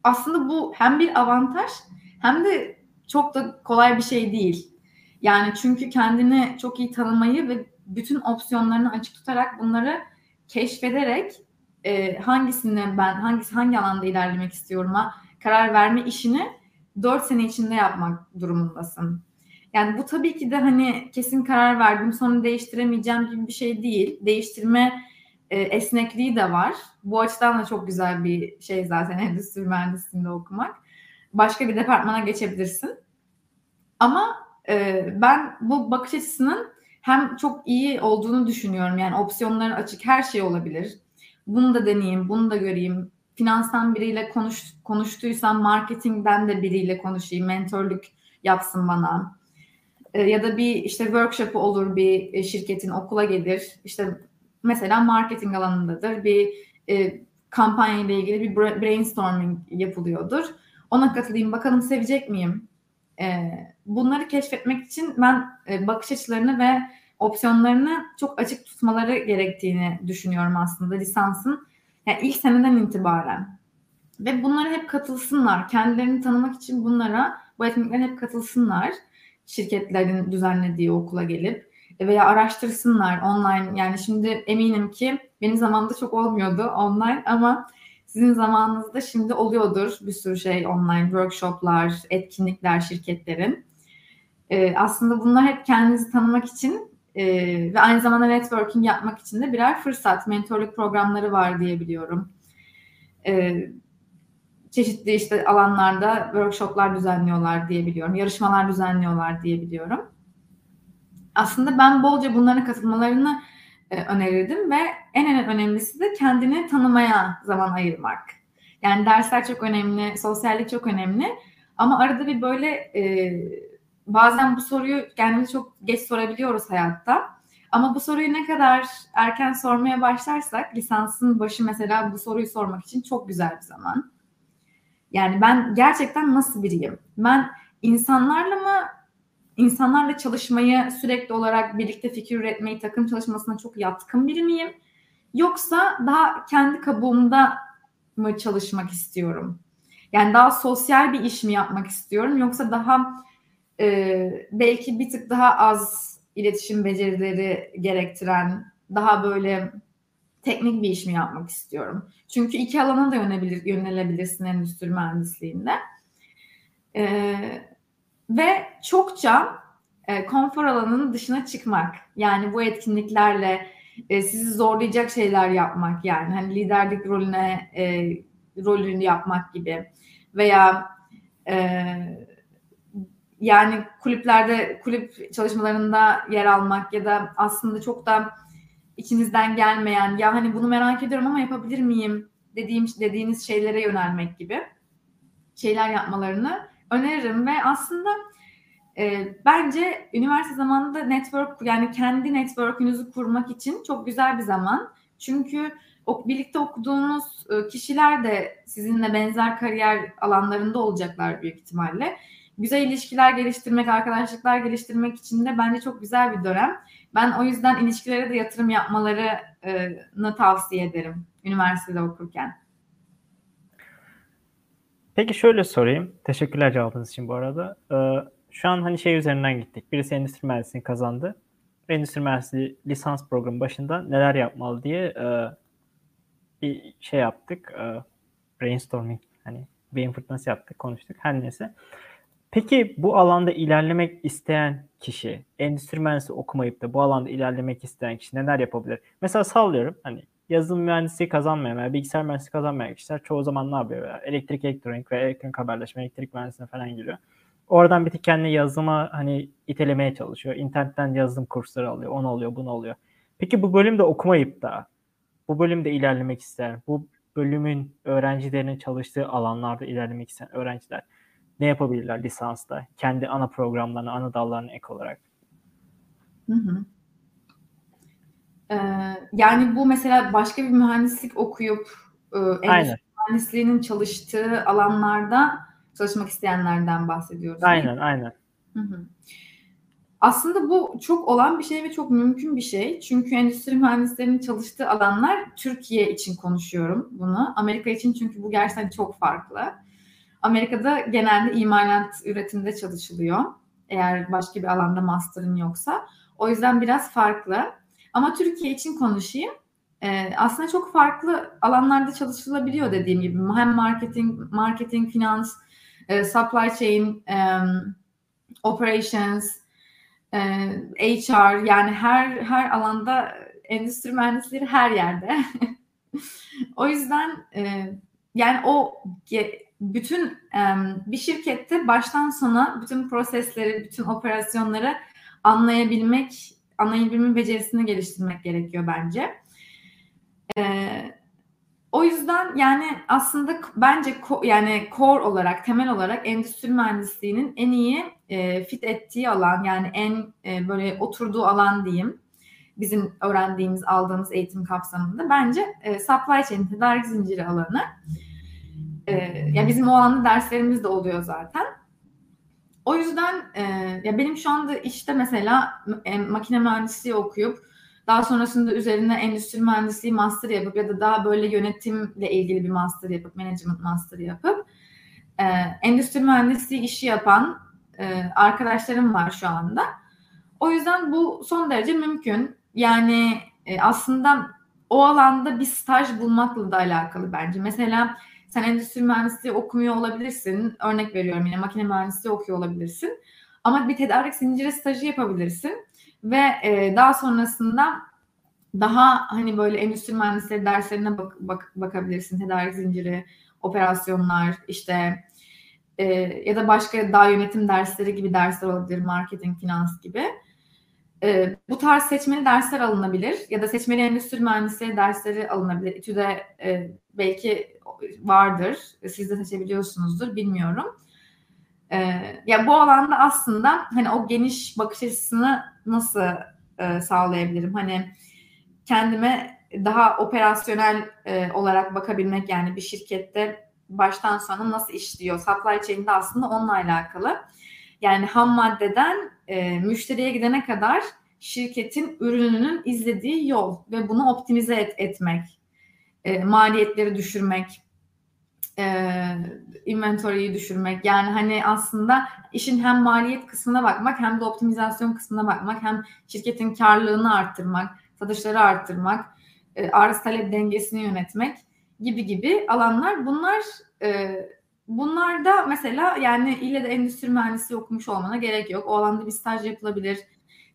S2: aslında bu hem bir avantaj hem de çok da kolay bir şey değil. Yani çünkü kendini çok iyi tanımayı ve bütün opsiyonlarını açık tutarak bunları keşfederek e, hangisini ben hangisi hangi alanda ilerlemek istiyorum'a karar verme işini 4 sene içinde yapmak durumundasın. Yani bu tabii ki de hani kesin karar verdim sonra değiştiremeyeceğim gibi bir şey değil. Değiştirme e, esnekliği de var. Bu açıdan da çok güzel bir şey zaten [laughs] endüstri mühendisliğinde okumak. Başka bir departmana geçebilirsin. Ama e, ben bu bakış açısının hem çok iyi olduğunu düşünüyorum. Yani opsiyonların açık her şey olabilir. Bunu da deneyeyim, bunu da göreyim. finanstan biriyle konuş, konuştuysam marketingden de biriyle konuşayım, mentorluk yapsın bana. E, ya da bir işte workshop'u olur bir e, şirketin okula gelir. İşte mesela marketing alanındadır. Bir e, kampanya ile ilgili bir brainstorming yapılıyordur. Ona katılayım bakalım sevecek miyim? E, bunları keşfetmek için ben e, bakış açılarını ve opsiyonlarını çok açık tutmaları gerektiğini düşünüyorum aslında lisansın. Yani ilk seneden itibaren. Ve bunlara hep katılsınlar. Kendilerini tanımak için bunlara, bu etkinliklere hep katılsınlar. Şirketlerin düzenlediği okula gelip veya araştırsınlar online. Yani şimdi eminim ki benim zamanımda çok olmuyordu online ama sizin zamanınızda şimdi oluyordur bir sürü şey online, workshoplar, etkinlikler şirketlerin. Ee, aslında bunlar hep kendinizi tanımak için e, ve aynı zamanda networking yapmak için de birer fırsat. Mentorluk programları var diye biliyorum. Ee, çeşitli işte alanlarda workshoplar düzenliyorlar diye biliyorum. Yarışmalar düzenliyorlar diye biliyorum. Aslında ben bolca bunlara katılmalarını e, önerirdim ve en en önemlisi de kendini tanımaya zaman ayırmak. Yani dersler çok önemli, sosyallik çok önemli ama arada bir böyle e, bazen bu soruyu kendimize çok geç sorabiliyoruz hayatta. Ama bu soruyu ne kadar erken sormaya başlarsak lisansın başı mesela bu soruyu sormak için çok güzel bir zaman. Yani ben gerçekten nasıl biriyim? Ben insanlarla mı insanlarla çalışmayı sürekli olarak birlikte fikir üretmeyi, takım çalışmasına çok yatkın biri miyim? Yoksa daha kendi kabuğumda mı çalışmak istiyorum? Yani daha sosyal bir iş mi yapmak istiyorum? Yoksa daha e, belki bir tık daha az iletişim becerileri gerektiren, daha böyle teknik bir iş mi yapmak istiyorum? Çünkü iki alana da yönelebilir, yönelebilirsin endüstri mühendisliğinde. Ee, ve çokça e, konfor alanının dışına çıkmak. Yani bu etkinliklerle e, sizi zorlayacak şeyler yapmak yani hani liderlik rolüne e, rolünü yapmak gibi veya e, yani kulüplerde kulüp çalışmalarında yer almak ya da aslında çok da içinizden gelmeyen ya hani bunu merak ediyorum ama yapabilir miyim dediğim dediğiniz şeylere yönelmek gibi şeyler yapmalarını öneririm ve aslında e, bence üniversite zamanında network yani kendi network'ünüzü kurmak için çok güzel bir zaman. Çünkü o, birlikte okuduğunuz e, kişiler de sizinle benzer kariyer alanlarında olacaklar büyük ihtimalle. Güzel ilişkiler geliştirmek, arkadaşlıklar geliştirmek için de bence çok güzel bir dönem. Ben o yüzden ilişkilere de yatırım yapmalarını tavsiye ederim üniversitede okurken.
S1: Peki şöyle sorayım. Teşekkürler cevabınız için bu arada. Ee, şu an hani şey üzerinden gittik. Birisi endüstri mühendisliğini kazandı. Endüstri mühendisliği lisans programı başında neler yapmalı diye e, bir şey yaptık. E, brainstorming hani beyin fırtınası yaptık, konuştuk. Her neyse. Peki bu alanda ilerlemek isteyen kişi, endüstri mühendisi okumayıp da bu alanda ilerlemek isteyen kişi neler yapabilir? Mesela sallıyorum hani yazılım mühendisliği kazanmayan veya bilgisayar mühendisliği kazanmayan kişiler çoğu zaman ne yapıyor? Elektrik elektronik ve elektronik haberleşme, elektrik mühendisliğine falan giriyor. Oradan bir tek kendi yazılıma hani itelemeye çalışıyor. İnternetten yazılım kursları alıyor, onu alıyor, bunu alıyor. Peki bu bölümde okumayıp da bu bölümde ilerlemek isteyen, bu bölümün öğrencilerinin çalıştığı alanlarda ilerlemek isteyen öğrenciler ne yapabilirler lisansta? Kendi ana programlarına, ana dallarına ek olarak.
S2: Hı hı. Ee, yani bu mesela başka bir mühendislik okuyup e, endüstri mühendisliğinin çalıştığı alanlarda çalışmak isteyenlerden bahsediyoruz.
S1: Aynen, aynen.
S2: Hı hı. Aslında bu çok olan bir şey ve çok mümkün bir şey. Çünkü endüstri mühendislerinin çalıştığı alanlar Türkiye için konuşuyorum bunu. Amerika için çünkü bu gerçekten çok farklı. Amerika'da genelde imalat üretimde çalışılıyor. Eğer başka bir alanda master'ın yoksa. O yüzden biraz farklı. Ama Türkiye için konuşayım. Ee, aslında çok farklı alanlarda çalışılabiliyor dediğim gibi. Hem marketing, marketing, finans, e, supply chain, e, operations, e, HR yani her her alanda endüstri mühendisleri her yerde. [laughs] o yüzden e, yani o bütün bir şirkette baştan sona bütün prosesleri, bütün operasyonları anlayabilmek, anlayabilme becerisini geliştirmek gerekiyor bence. O yüzden yani aslında bence yani core olarak, temel olarak endüstri mühendisliğinin en iyi e, fit ettiği alan yani en e, böyle oturduğu alan diyeyim. Bizim öğrendiğimiz, aldığımız eğitim kapsamında bence e, supply chain, tedarik zinciri alanı. E, ya bizim o alanda derslerimiz de oluyor zaten. O yüzden e, ya benim şu anda işte mesela e, makine mühendisliği okuyup daha sonrasında üzerine endüstri mühendisliği master yapıp ya da daha böyle yönetimle ilgili bir master yapıp, management master yapıp e, endüstri mühendisliği işi yapan e, arkadaşlarım var şu anda. O yüzden bu son derece mümkün. Yani e, aslında o alanda bir staj bulmakla da alakalı bence. Mesela sen endüstri mühendisliği okumuyor olabilirsin. Örnek veriyorum yine makine mühendisliği okuyor olabilirsin. Ama bir tedarik zinciri stajı yapabilirsin ve e, daha sonrasında daha hani böyle endüstri mühendisleri derslerine bak, bak, bakabilirsin. Tedarik zinciri, operasyonlar, işte e, ya da başka daha yönetim dersleri gibi dersler olabilir, marketing, finans gibi. E, bu tarz seçmeli dersler alınabilir ya da seçmeli endüstri mühendisleri dersleri alınabilir. İTÜ'de e, belki vardır, siz de seçebiliyorsunuzdur, bilmiyorum. E, ya bu alanda aslında hani o geniş bakış açısını nasıl e, sağlayabilirim? Hani kendime daha operasyonel e, olarak bakabilmek yani bir şirkette baştan sona nasıl işliyor? Supply chain'de aslında onunla alakalı. Yani ham maddeden e, müşteriye gidene kadar şirketin ürününün izlediği yol ve bunu optimize et, etmek, e, maliyetleri düşürmek, e, inventory'yi düşürmek. Yani hani aslında işin hem maliyet kısmına bakmak hem de optimizasyon kısmına bakmak hem şirketin karlılığını arttırmak, satışları arttırmak, e, arz talep dengesini yönetmek gibi gibi alanlar. Bunlar e, bunlar da mesela yani ille de endüstri mühendisliği okumuş olmana gerek yok. O alanda bir staj yapılabilir,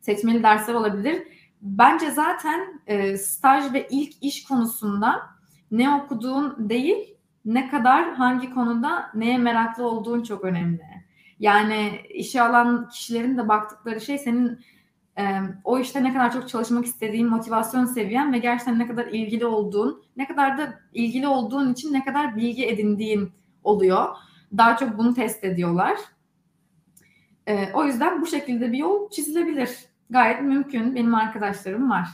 S2: seçmeli dersler olabilir. Bence zaten e, staj ve ilk iş konusunda ne okuduğun değil, ne kadar hangi konuda neye meraklı olduğun çok önemli. Yani işe alan kişilerin de baktıkları şey senin e, o işte ne kadar çok çalışmak istediğin, motivasyon seviyen ve gerçekten ne kadar ilgili olduğun, ne kadar da ilgili olduğun için ne kadar bilgi edindiğin oluyor. Daha çok bunu test ediyorlar. E, o yüzden bu şekilde bir yol çizilebilir. Gayet mümkün. Benim arkadaşlarım var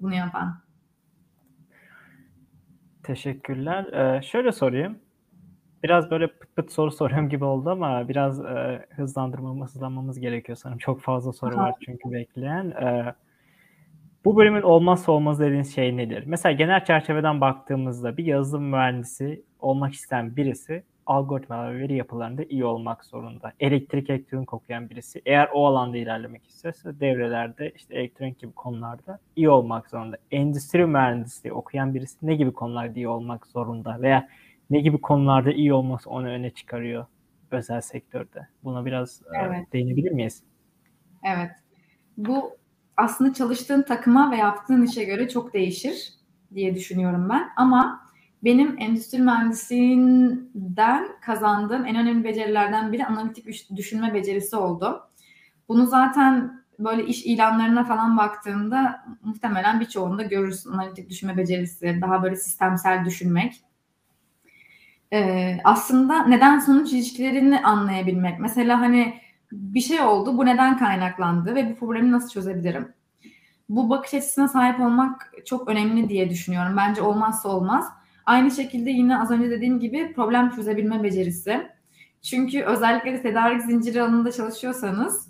S2: bunu yapan.
S1: Teşekkürler. Ee, şöyle sorayım. Biraz böyle pıt pıt soru [laughs] soruyorum gibi oldu ama biraz e, hızlandırmamız, hızlanmamız gerekiyor sanırım. Çok fazla soru var çünkü bekleyen. E, bu bölümün olmazsa olmaz dediğiniz şey nedir? Mesela genel çerçeveden baktığımızda bir yazılım mühendisi olmak isteyen birisi algoritmalar ve veri yapılarında iyi olmak zorunda. Elektrik elektronik okuyan birisi eğer o alanda ilerlemek istiyorsa devrelerde işte elektronik gibi konularda iyi olmak zorunda. Endüstri mühendisliği okuyan birisi ne gibi konularda iyi olmak zorunda veya ne gibi konularda iyi olması onu öne çıkarıyor özel sektörde. Buna biraz e, evet. değinebilir miyiz?
S2: Evet. Bu aslında çalıştığın takıma ve yaptığın işe göre çok değişir diye düşünüyorum ben. Ama benim endüstri mühendisliğinden kazandığım en önemli becerilerden biri analitik düşünme becerisi oldu. Bunu zaten böyle iş ilanlarına falan baktığında muhtemelen birçoğunda görürsün analitik düşünme becerisi, daha böyle sistemsel düşünmek. Ee, aslında neden sonuç ilişkilerini anlayabilmek. Mesela hani bir şey oldu, bu neden kaynaklandı ve bu problemi nasıl çözebilirim? Bu bakış açısına sahip olmak çok önemli diye düşünüyorum. Bence olmazsa olmaz. Aynı şekilde yine az önce dediğim gibi problem çözebilme becerisi. Çünkü özellikle de tedarik zinciri alanında çalışıyorsanız,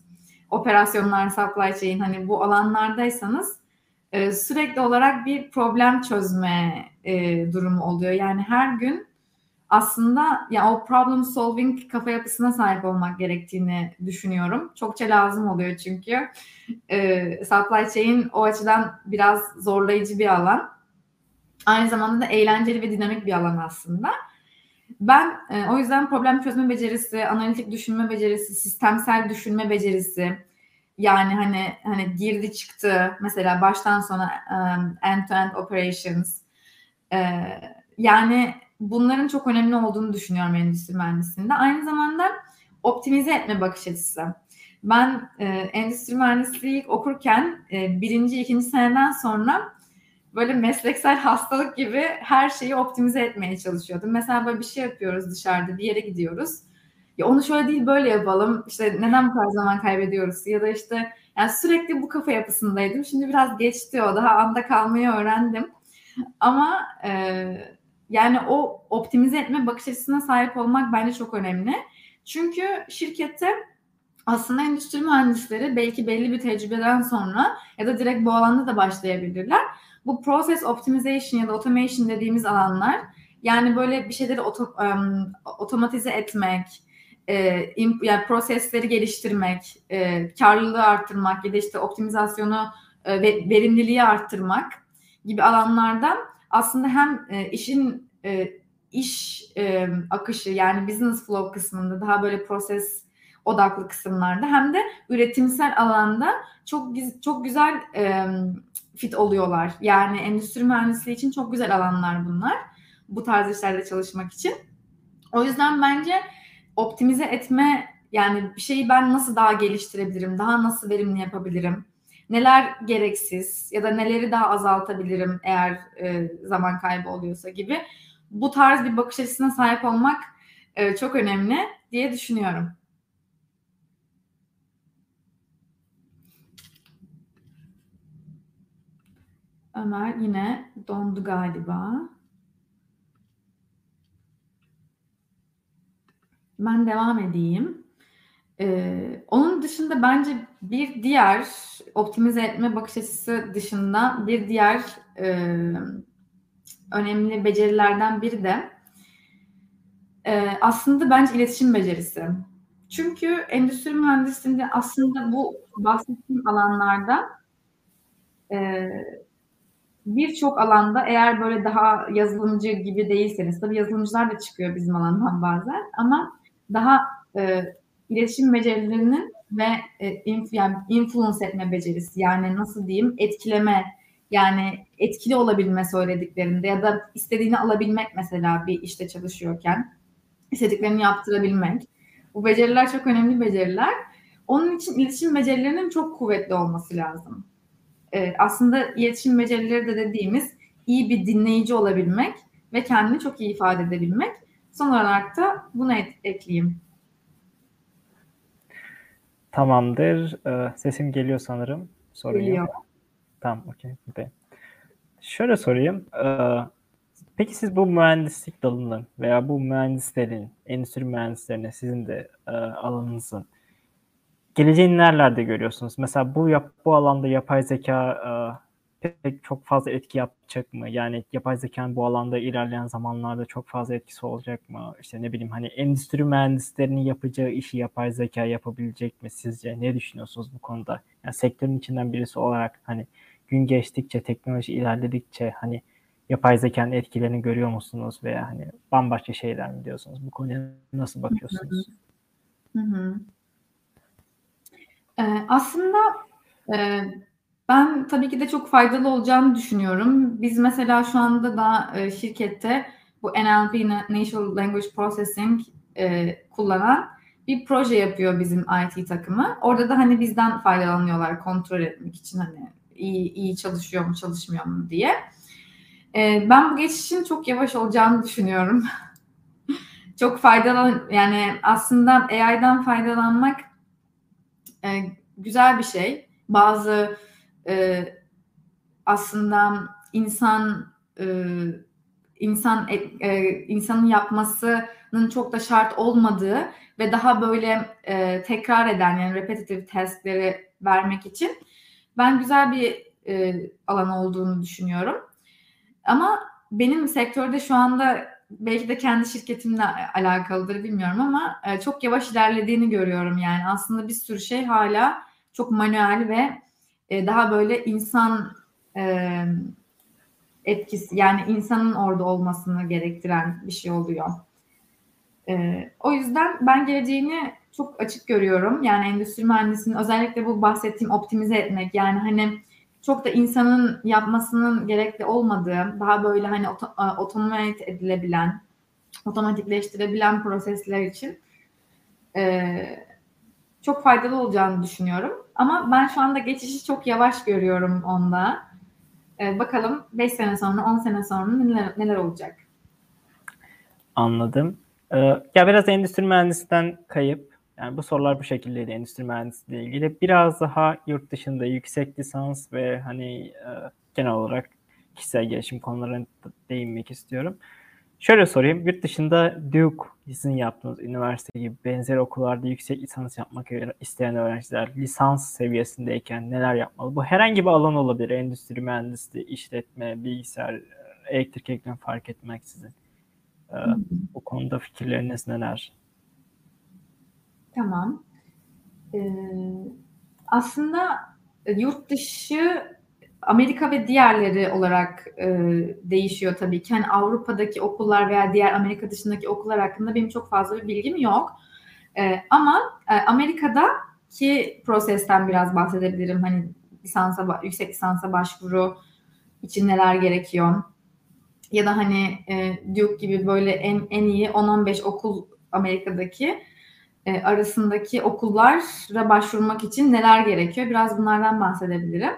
S2: operasyonlar, supply chain hani bu alanlardaysanız e, sürekli olarak bir problem çözme e, durumu oluyor. Yani her gün aslında ya o problem solving kafa yapısına sahip olmak gerektiğini düşünüyorum. Çokça lazım oluyor çünkü. E, supply chain o açıdan biraz zorlayıcı bir alan. Aynı zamanda da eğlenceli ve dinamik bir alan aslında. Ben e, o yüzden problem çözme becerisi, analitik düşünme becerisi, sistemsel düşünme becerisi, yani hani hani girdi çıktı mesela baştan sona um, end to end operations. E, yani bunların çok önemli olduğunu düşünüyorum endüstri mühendisliğinde. Aynı zamanda optimize etme bakış açısı. Ben e, endüstri mühendisliği okurken e, birinci, ikinci seneden sonra böyle mesleksel hastalık gibi her şeyi optimize etmeye çalışıyordum. Mesela böyle bir şey yapıyoruz dışarıda bir yere gidiyoruz. Ya onu şöyle değil böyle yapalım. İşte neden bu kadar zaman kaybediyoruz? Ya da işte yani sürekli bu kafa yapısındaydım. Şimdi biraz geçti o. Daha anda kalmayı öğrendim. Ama e, yani o optimize etme bakış açısına sahip olmak bence çok önemli. Çünkü şirkette aslında endüstri mühendisleri belki belli bir tecrübeden sonra ya da direkt bu alanda da başlayabilirler. Bu process optimization ya da automation dediğimiz alanlar yani böyle bir şeyleri oto, um, otomatize etmek, e, imp, yani prosesleri geliştirmek, e, karlılığı arttırmak ya da işte optimizasyonu e, ve verimliliği arttırmak gibi alanlardan aslında hem e, işin e, iş e, akışı yani business flow kısmında daha böyle proses odaklı kısımlarda hem de üretimsel alanda çok çok güzel e, fit oluyorlar. Yani endüstri mühendisliği için çok güzel alanlar bunlar. Bu tarz işlerde çalışmak için. O yüzden bence optimize etme yani bir şeyi ben nasıl daha geliştirebilirim, daha nasıl verimli yapabilirim, neler gereksiz ya da neleri daha azaltabilirim eğer e, zaman kaybı oluyorsa gibi bu tarz bir bakış açısına sahip olmak e, çok önemli diye düşünüyorum. Ömer yine dondu galiba. Ben devam edeyim. Ee, onun dışında bence bir diğer optimize etme bakış açısı dışında bir diğer e, önemli becerilerden biri de e, aslında bence iletişim becerisi. Çünkü endüstri mühendisliğinde aslında bu bahsettiğim alanlarda e, birçok alanda eğer böyle daha yazılımcı gibi değilseniz, tabii yazılımcılar da çıkıyor bizim alandan bazen ama daha e, iletişim becerilerinin ve e, inf, yani influence etme becerisi yani nasıl diyeyim etkileme yani etkili olabilme söylediklerinde ya da istediğini alabilmek mesela bir işte çalışıyorken istediklerini yaptırabilmek. Bu beceriler çok önemli beceriler. Onun için iletişim becerilerinin çok kuvvetli olması lazım. Ee, aslında iletişim becerileri de dediğimiz iyi bir dinleyici olabilmek ve kendini çok iyi ifade edebilmek. Son olarak da bunu et, ekleyeyim.
S1: Tamamdır. Ee, sesim geliyor sanırım. Sorun Geliyor. Yok. Tamam, okey. Şöyle sorayım. Ee, peki siz bu mühendislik dalının veya bu mühendislerin, endüstri mühendislerine sizin de e, alanınızın geleceğini nerelerde görüyorsunuz? Mesela bu yap, bu alanda yapay zeka e, pek çok fazla etki yapacak mı? Yani yapay zekanın bu alanda ilerleyen zamanlarda çok fazla etkisi olacak mı? İşte ne bileyim hani endüstri mühendislerinin yapacağı işi yapay zeka yapabilecek mi sizce? Ne düşünüyorsunuz bu konuda? Yani sektörün içinden birisi olarak hani gün geçtikçe, teknoloji ilerledikçe hani yapay zekanın etkilerini görüyor musunuz veya hani bambaşka şeyler mi diyorsunuz? Bu konuya nasıl bakıyorsunuz?
S2: Hı hı. Ee, aslında e, ben tabii ki de çok faydalı olacağını düşünüyorum. Biz mesela şu anda da e, şirkette bu NLP, Natural Language Processing e, kullanan bir proje yapıyor bizim IT takımı. Orada da hani bizden faydalanıyorlar kontrol etmek için hani iyi, iyi çalışıyor mu çalışmıyor mu diye. E, ben bu geçişin çok yavaş olacağını düşünüyorum. [laughs] çok faydalan yani aslında AI'dan faydalanmak e, güzel bir şey. Bazı e, aslında insan e, insan e, insanın yapmasının çok da şart olmadığı ve daha böyle e, tekrar eden yani repetitive task'leri vermek için ben güzel bir e, alan olduğunu düşünüyorum. Ama benim sektörde şu anda belki de kendi şirketimle alakalıdır bilmiyorum ama e, çok yavaş ilerlediğini görüyorum yani aslında bir sürü şey hala çok manuel ve e, daha böyle insan e, etkisi yani insanın orada olmasını gerektiren bir şey oluyor. E, o yüzden ben geleceğini çok açık görüyorum. Yani endüstri mühendisinin özellikle bu bahsettiğim optimize etmek yani hani çok da insanın yapmasının gerekli olmadığı daha böyle hani otomat edilebilen otomatikleştirebilen prosesler için e, çok faydalı olacağını düşünüyorum. Ama ben şu anda geçişi çok yavaş görüyorum onda. E, bakalım 5 sene sonra, 10 sene sonra neler, neler olacak?
S1: Anladım. Ee, ya biraz endüstri mühendisinden kayıp. Yani bu sorular bu şekildeydi endüstri mühendisliği ile ilgili. Biraz daha yurt dışında yüksek lisans ve hani e, genel olarak kişisel gelişim konularına değinmek istiyorum. Şöyle sorayım. Yurt dışında Duke sizin yaptığınız üniversite gibi benzer okullarda yüksek lisans yapmak isteyen öğrenciler lisans seviyesindeyken neler yapmalı? Bu herhangi bir alan olabilir. Endüstri mühendisliği, işletme, bilgisayar, elektrik ekran fark etmeksizin. Ee, bu konuda fikirleriniz neler?
S2: Tamam. Ee, aslında yurt dışı Amerika ve diğerleri olarak e, değişiyor tabii ki. Hani Avrupa'daki okullar veya diğer Amerika dışındaki okullar hakkında benim çok fazla bir bilgim yok. E, ama e, Amerika'daki prosesten biraz bahsedebilirim. Hani lisansa, yüksek lisansa başvuru için neler gerekiyor. Ya da hani e, Duke gibi böyle en, en iyi 10-15 okul Amerika'daki e, arasındaki okullara başvurmak için neler gerekiyor? Biraz bunlardan bahsedebilirim.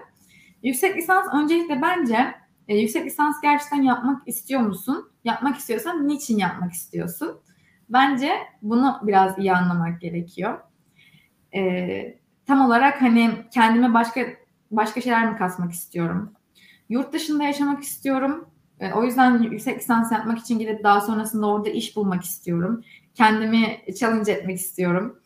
S2: Yüksek lisans öncelikle bence e, yüksek lisans gerçekten yapmak istiyor musun? Yapmak istiyorsan niçin yapmak istiyorsun? Bence bunu biraz iyi anlamak gerekiyor. E, tam olarak hani kendime başka başka şeyler mi kasmak istiyorum? Yurt dışında yaşamak istiyorum. E, o yüzden yüksek lisans yapmak için gidip daha sonrasında orada iş bulmak istiyorum. Kendimi challenge etmek istiyorum.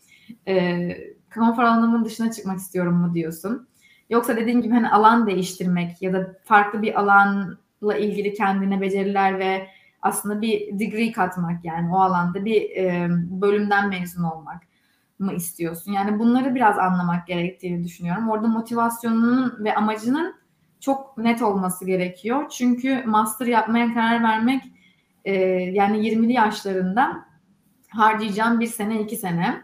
S2: E, konfor alanımın dışına çıkmak istiyorum mu diyorsun? Yoksa dediğim gibi hani alan değiştirmek ya da farklı bir alanla ilgili kendine beceriler ve aslında bir degree katmak yani o alanda bir e, bölümden mezun olmak mı istiyorsun? Yani bunları biraz anlamak gerektiğini düşünüyorum. Orada motivasyonunun ve amacının çok net olması gerekiyor. Çünkü master yapmaya karar vermek e, yani 20'li yaşlarında harcayacağım bir sene iki sene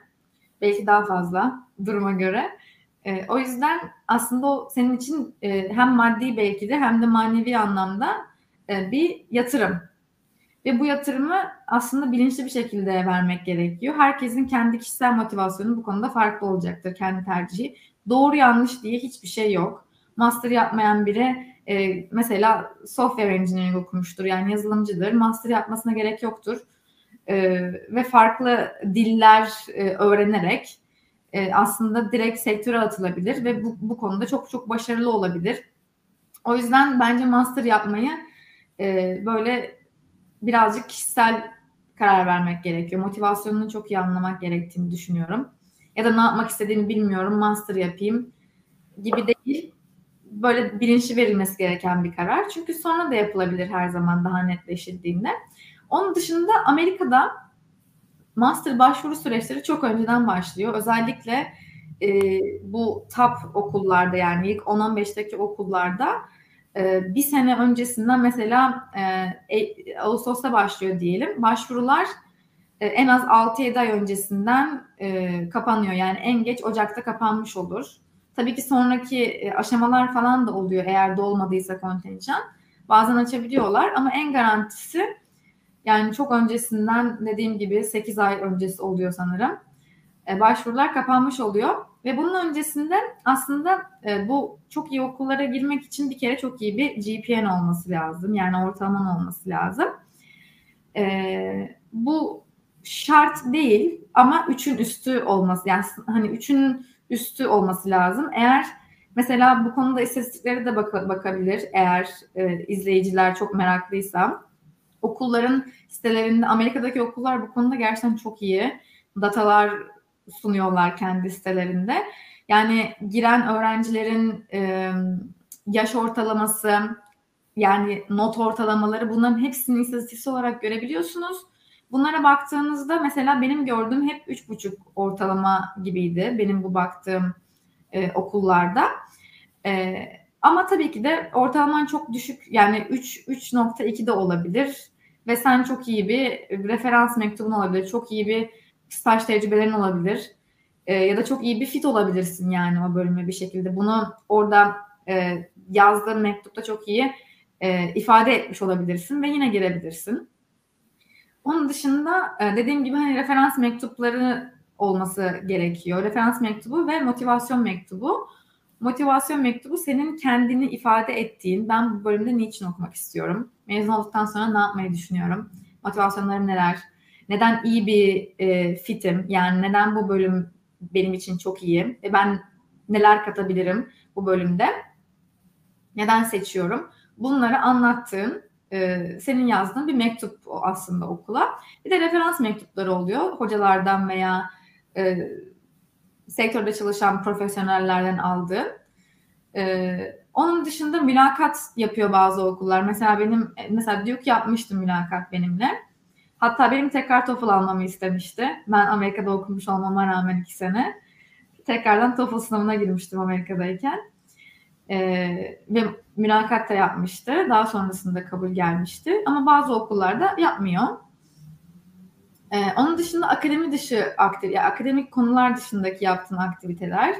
S2: belki daha fazla duruma göre e, o yüzden aslında o senin için e, hem maddi belki de hem de manevi anlamda e, bir yatırım. Ve bu yatırımı aslında bilinçli bir şekilde vermek gerekiyor. Herkesin kendi kişisel motivasyonu bu konuda farklı olacaktır, kendi tercihi. Doğru yanlış diye hiçbir şey yok. Master yapmayan biri e, mesela software engineering okumuştur yani yazılımcıdır. Master yapmasına gerek yoktur. E, ve farklı diller e, öğrenerek e, aslında direkt sektöre atılabilir ve bu, bu konuda çok çok başarılı olabilir. O yüzden bence master yapmayı e, böyle birazcık kişisel karar vermek gerekiyor. Motivasyonunu çok iyi anlamak gerektiğini düşünüyorum. Ya da ne yapmak istediğini bilmiyorum, master yapayım gibi değil. Böyle bilinçli verilmesi gereken bir karar. Çünkü sonra da yapılabilir her zaman daha netleşildiğinde. Onun dışında Amerika'da master başvuru süreçleri çok önceden başlıyor. Özellikle e, bu top okullarda yani ilk 10-15'teki okullarda e, bir sene öncesinden mesela e, e, Ağustos'ta başlıyor diyelim. Başvurular e, en az 6-7 ay öncesinden e, kapanıyor. Yani en geç Ocak'ta kapanmış olur. Tabii ki sonraki e, aşamalar falan da oluyor eğer dolmadıysa kontenjan. Bazen açabiliyorlar ama en garantisi yani çok öncesinden dediğim gibi 8 ay öncesi oluyor sanırım. E, başvurular kapanmış oluyor. Ve bunun öncesinde aslında e, bu çok iyi okullara girmek için bir kere çok iyi bir GPN olması lazım. Yani ortalaman olması lazım. E, bu şart değil ama üçün üstü olması yani hani üçün üstü olması lazım. Eğer mesela bu konuda istatistiklere de bak- bakabilir eğer e, izleyiciler çok meraklıysa okulların sitelerinde Amerika'daki okullar bu konuda gerçekten çok iyi datalar sunuyorlar kendi sitelerinde. Yani giren öğrencilerin e, yaş ortalaması yani not ortalamaları bunların hepsini istatistiksel olarak görebiliyorsunuz. Bunlara baktığınızda mesela benim gördüğüm hep 3,5 ortalama gibiydi benim bu baktığım e, okullarda. E, ama tabii ki de ortalaman çok düşük yani 3 3.2 de olabilir ve sen çok iyi bir referans mektubun olabilir, çok iyi bir staj tecrübelerin olabilir e, ya da çok iyi bir fit olabilirsin yani o bölüme bir şekilde. Bunu orada e, yazdığın mektupta çok iyi e, ifade etmiş olabilirsin ve yine girebilirsin. Onun dışında e, dediğim gibi hani referans mektupları olması gerekiyor. Referans mektubu ve motivasyon mektubu. Motivasyon mektubu senin kendini ifade ettiğin, ben bu bölümde niçin okumak istiyorum? Mezun olduktan sonra ne yapmayı düşünüyorum? Motivasyonlarım neler? Neden iyi bir e, fitim? Yani neden bu bölüm benim için çok iyi? Ve ben neler katabilirim bu bölümde? Neden seçiyorum? Bunları anlattığın, e, senin yazdığın bir mektup aslında okula. Bir de referans mektupları oluyor. Hocalardan veya e, sektörde çalışan profesyonellerden aldığın. E, onun dışında mülakat yapıyor bazı okullar. Mesela benim, mesela Duke yapmıştım mülakat benimle. Hatta benim tekrar TOEFL almamı istemişti. Ben Amerika'da okumuş olmama rağmen iki sene. Tekrardan TOEFL sınavına girmiştim Amerika'dayken. Ee, ve mülakat da yapmıştı. Daha sonrasında kabul gelmişti. Ama bazı okullarda yapmıyor. Ee, onun dışında akademi dışı aktif, yani akademik konular dışındaki yaptığın aktiviteler,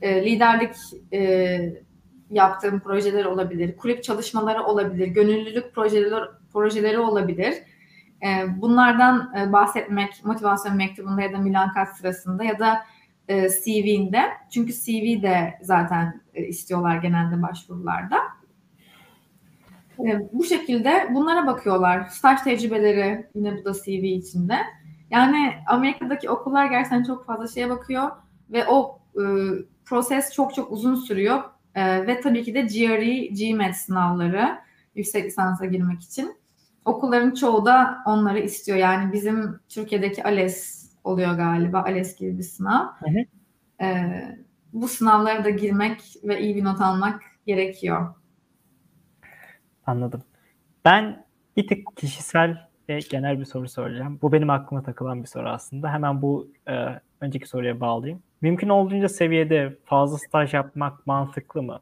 S2: e, liderlik e, yaptığım projeler olabilir, kulüp çalışmaları olabilir, gönüllülük projeleri projeleri olabilir. E, bunlardan e, bahsetmek motivasyon mektubunda ya da mülakat sırasında ya da e, CV'inde. Çünkü CV de zaten e, istiyorlar genelde başvurularda. Bu şekilde bunlara bakıyorlar. Staj tecrübeleri yine bu da CV içinde. Yani Amerika'daki okullar gerçekten çok fazla şeye bakıyor ve o e, proses çok çok uzun sürüyor. E, ve tabii ki de GRE, GMAT sınavları yüksek lisansa girmek için. Okulların çoğu da onları istiyor. Yani bizim Türkiye'deki ALES oluyor galiba. ALES gibi bir sınav. Hı hı. E, bu sınavlara da girmek ve iyi bir not almak gerekiyor.
S1: Anladım. Ben bir tık kişisel ve genel bir soru soracağım. Bu benim aklıma takılan bir soru aslında. Hemen bu e, önceki soruya bağlayayım. Mümkün olduğunca seviyede fazla staj yapmak mantıklı mı?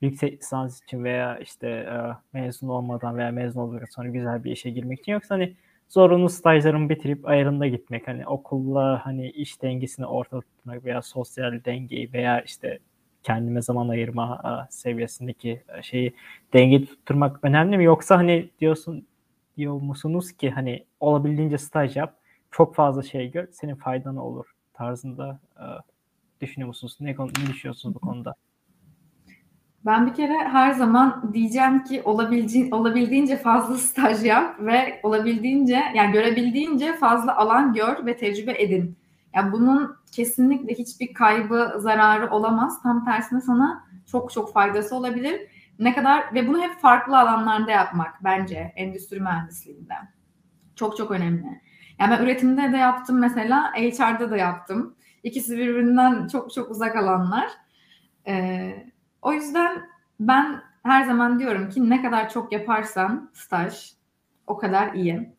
S1: Yüksek lisans için veya işte e, mezun olmadan veya mezun olduktan sonra güzel bir işe girmek için yoksa hani zorunlu stajlarımı bitirip ayrında gitmek hani okulla hani iş dengesini ortada tutmak veya sosyal dengeyi veya işte kendime zaman ayırma e, seviyesindeki e, şeyi denge tutturmak önemli mi yoksa hani diyorsun diyor musunuz ki hani olabildiğince staj yap çok fazla şey gör senin faydana olur tarzında e, düşünüyor musunuz? Ne, ne düşünüyorsunuz bu konuda?
S2: Ben bir kere her zaman diyeceğim ki olabildiğince, olabildiğince fazla [laughs] staj yap ve olabildiğince yani görebildiğince fazla alan gör ve tecrübe edin. Yani bunun kesinlikle hiçbir kaybı, zararı olamaz. Tam tersine sana çok çok faydası olabilir. Ne kadar ve bunu hep farklı alanlarda yapmak bence endüstri mühendisliğinde. Çok çok önemli. Yani ben üretimde de yaptım mesela, HR'da da yaptım. İkisi birbirinden çok çok uzak alanlar. Ee, o yüzden ben her zaman diyorum ki ne kadar çok yaparsan staj o kadar iyi.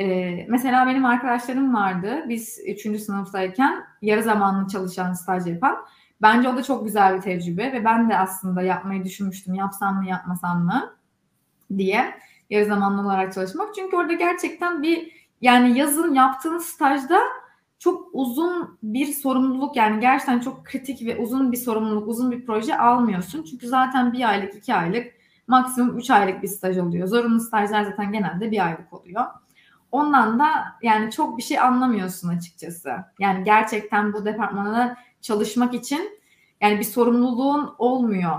S2: Ee, mesela benim arkadaşlarım vardı. Biz üçüncü sınıftayken yarı zamanlı çalışan staj yapan. Bence o da çok güzel bir tecrübe ve ben de aslında yapmayı düşünmüştüm. Yapsam mı yapmasam mı diye yarı zamanlı olarak çalışmak. Çünkü orada gerçekten bir yani yazın yaptığın stajda çok uzun bir sorumluluk yani gerçekten çok kritik ve uzun bir sorumluluk, uzun bir proje almıyorsun. Çünkü zaten bir aylık, iki aylık, maksimum üç aylık bir staj oluyor. Zorunlu stajlar zaten genelde bir aylık oluyor. Ondan da yani çok bir şey anlamıyorsun açıkçası. Yani gerçekten bu departmanda çalışmak için yani bir sorumluluğun olmuyor.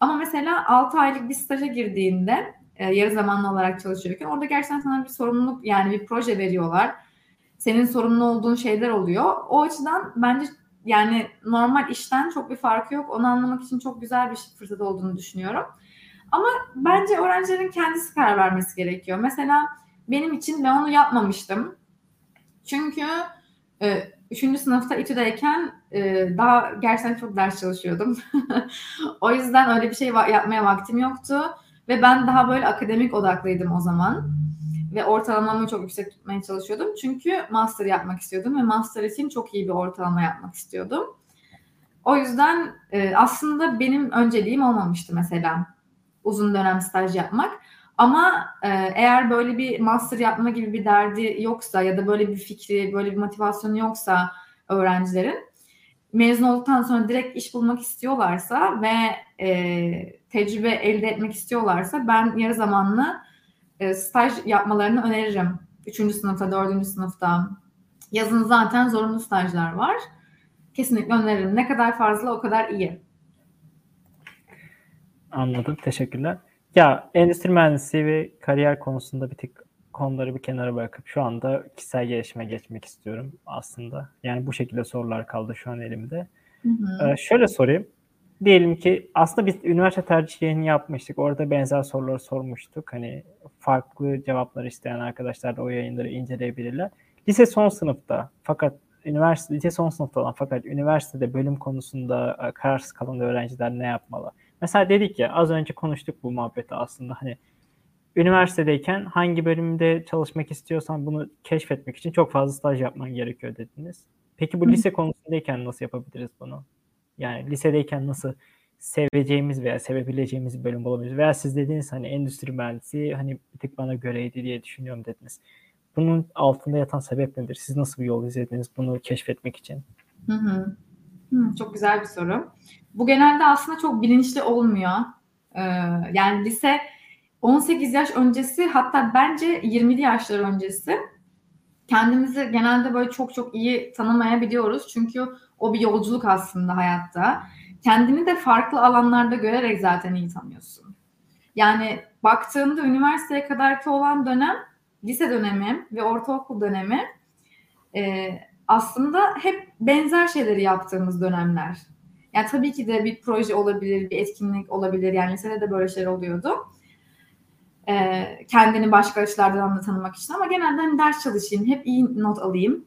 S2: Ama mesela 6 aylık bir staja girdiğinde e, yarı zamanlı olarak çalışıyorken orada gerçekten sana bir sorumluluk yani bir proje veriyorlar senin sorumlu olduğun şeyler oluyor. O açıdan bence yani normal işten çok bir farkı yok. Onu anlamak için çok güzel bir fırsat olduğunu düşünüyorum. Ama bence öğrencilerin kendisi karar vermesi gerekiyor. Mesela benim için ben onu yapmamıştım. Çünkü e, üçüncü sınıfta İTÜ'deyken e, daha gerçekten çok ders çalışıyordum. [laughs] o yüzden öyle bir şey yapmaya vaktim yoktu. Ve ben daha böyle akademik odaklıydım o zaman ve ortalamamı çok yüksek tutmaya çalışıyordum. Çünkü master yapmak istiyordum ve master için çok iyi bir ortalama yapmak istiyordum. O yüzden e, aslında benim önceliğim olmamıştı mesela uzun dönem staj yapmak. Ama e, eğer böyle bir master yapma gibi bir derdi yoksa ya da böyle bir fikri, böyle bir motivasyonu yoksa öğrencilerin mezun olduktan sonra direkt iş bulmak istiyorlarsa ve e, tecrübe elde etmek istiyorlarsa ben yarı zamanlı e, staj yapmalarını öneririm. Üçüncü sınıfta, dördüncü sınıfta. Yazın zaten zorunlu stajlar var. Kesinlikle öneririm. Ne kadar fazla o kadar iyi.
S1: Anladım. Teşekkürler. Ya endüstri mühendisliği ve kariyer konusunda bir tık konuları bir kenara bırakıp şu anda kişisel gelişime geçmek istiyorum aslında. Yani bu şekilde sorular kaldı şu an elimde. Hı hı. Ee, şöyle sorayım. Diyelim ki aslında biz üniversite tercihini yapmıştık. Orada benzer soruları sormuştuk. Hani farklı cevaplar isteyen arkadaşlar da o yayınları inceleyebilirler. Lise son sınıfta fakat üniversite lise son sınıfta olan fakat üniversitede bölüm konusunda e, kararsız kalan öğrenciler ne yapmalı? Mesela dedik ya az önce konuştuk bu muhabbeti aslında hani üniversitedeyken hangi bölümde çalışmak istiyorsan bunu keşfetmek için çok fazla staj yapman gerekiyor dediniz. Peki bu lise konusundayken nasıl yapabiliriz bunu? Yani lisedeyken nasıl seveceğimiz veya sevebileceğimiz bir bölüm bulabiliriz? Veya siz dediğiniz hani endüstri mühendisi hani bir tık bana göreydi diye düşünüyorum dediniz. Bunun altında yatan sebep nedir? Siz nasıl bir yol izlediniz bunu keşfetmek için?
S2: Hı hı. Hı, çok güzel bir soru. Bu genelde aslında çok bilinçli olmuyor. Ee, yani lise 18 yaş öncesi hatta bence 20'li yaşlar öncesi kendimizi genelde böyle çok çok iyi tanımayabiliyoruz. Çünkü o bir yolculuk aslında hayatta. Kendini de farklı alanlarda görerek zaten iyi tanıyorsun. Yani baktığında üniversiteye kadarki olan dönem, lise dönemi ve ortaokul dönemi e, aslında hep benzer şeyleri yaptığımız dönemler. Yani tabii ki de bir proje olabilir, bir etkinlik olabilir. Yani lisede de böyle şeyler oluyordu. Ee, kendini başka açılardan da tanımak için ama genelde hani ders çalışayım, hep iyi not alayım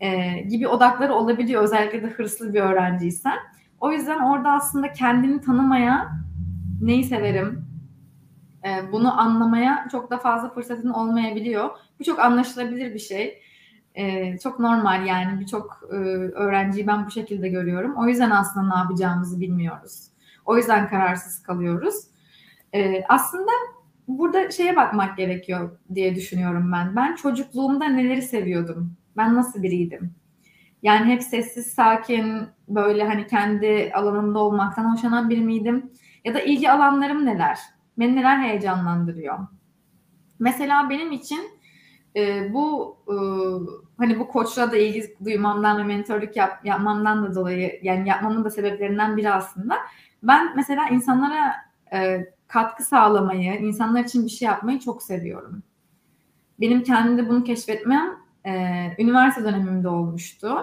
S2: e, gibi odakları olabiliyor. Özellikle de hırslı bir öğrenciysen. O yüzden orada aslında kendini tanımaya, neyi severim, e, bunu anlamaya çok da fazla fırsatın olmayabiliyor. Bu çok anlaşılabilir bir şey. E, çok normal yani birçok e, öğrenciyi ben bu şekilde görüyorum. O yüzden aslında ne yapacağımızı bilmiyoruz. O yüzden kararsız kalıyoruz. E, aslında burada şeye bakmak gerekiyor diye düşünüyorum ben. Ben çocukluğumda neleri seviyordum? Ben nasıl biriydim? Yani hep sessiz, sakin, böyle hani kendi alanımda olmaktan hoşlanan biri miydim? Ya da ilgi alanlarım neler? Beni neler heyecanlandırıyor? Mesela benim için e, bu e, hani bu koçla da ilgi duymamdan ve mentorluk yap, yapmamdan da dolayı yani yapmamın da sebeplerinden biri aslında. Ben mesela insanlara e, katkı sağlamayı, insanlar için bir şey yapmayı çok seviyorum. Benim kendimde bunu keşfetmem e, üniversite dönemimde olmuştu.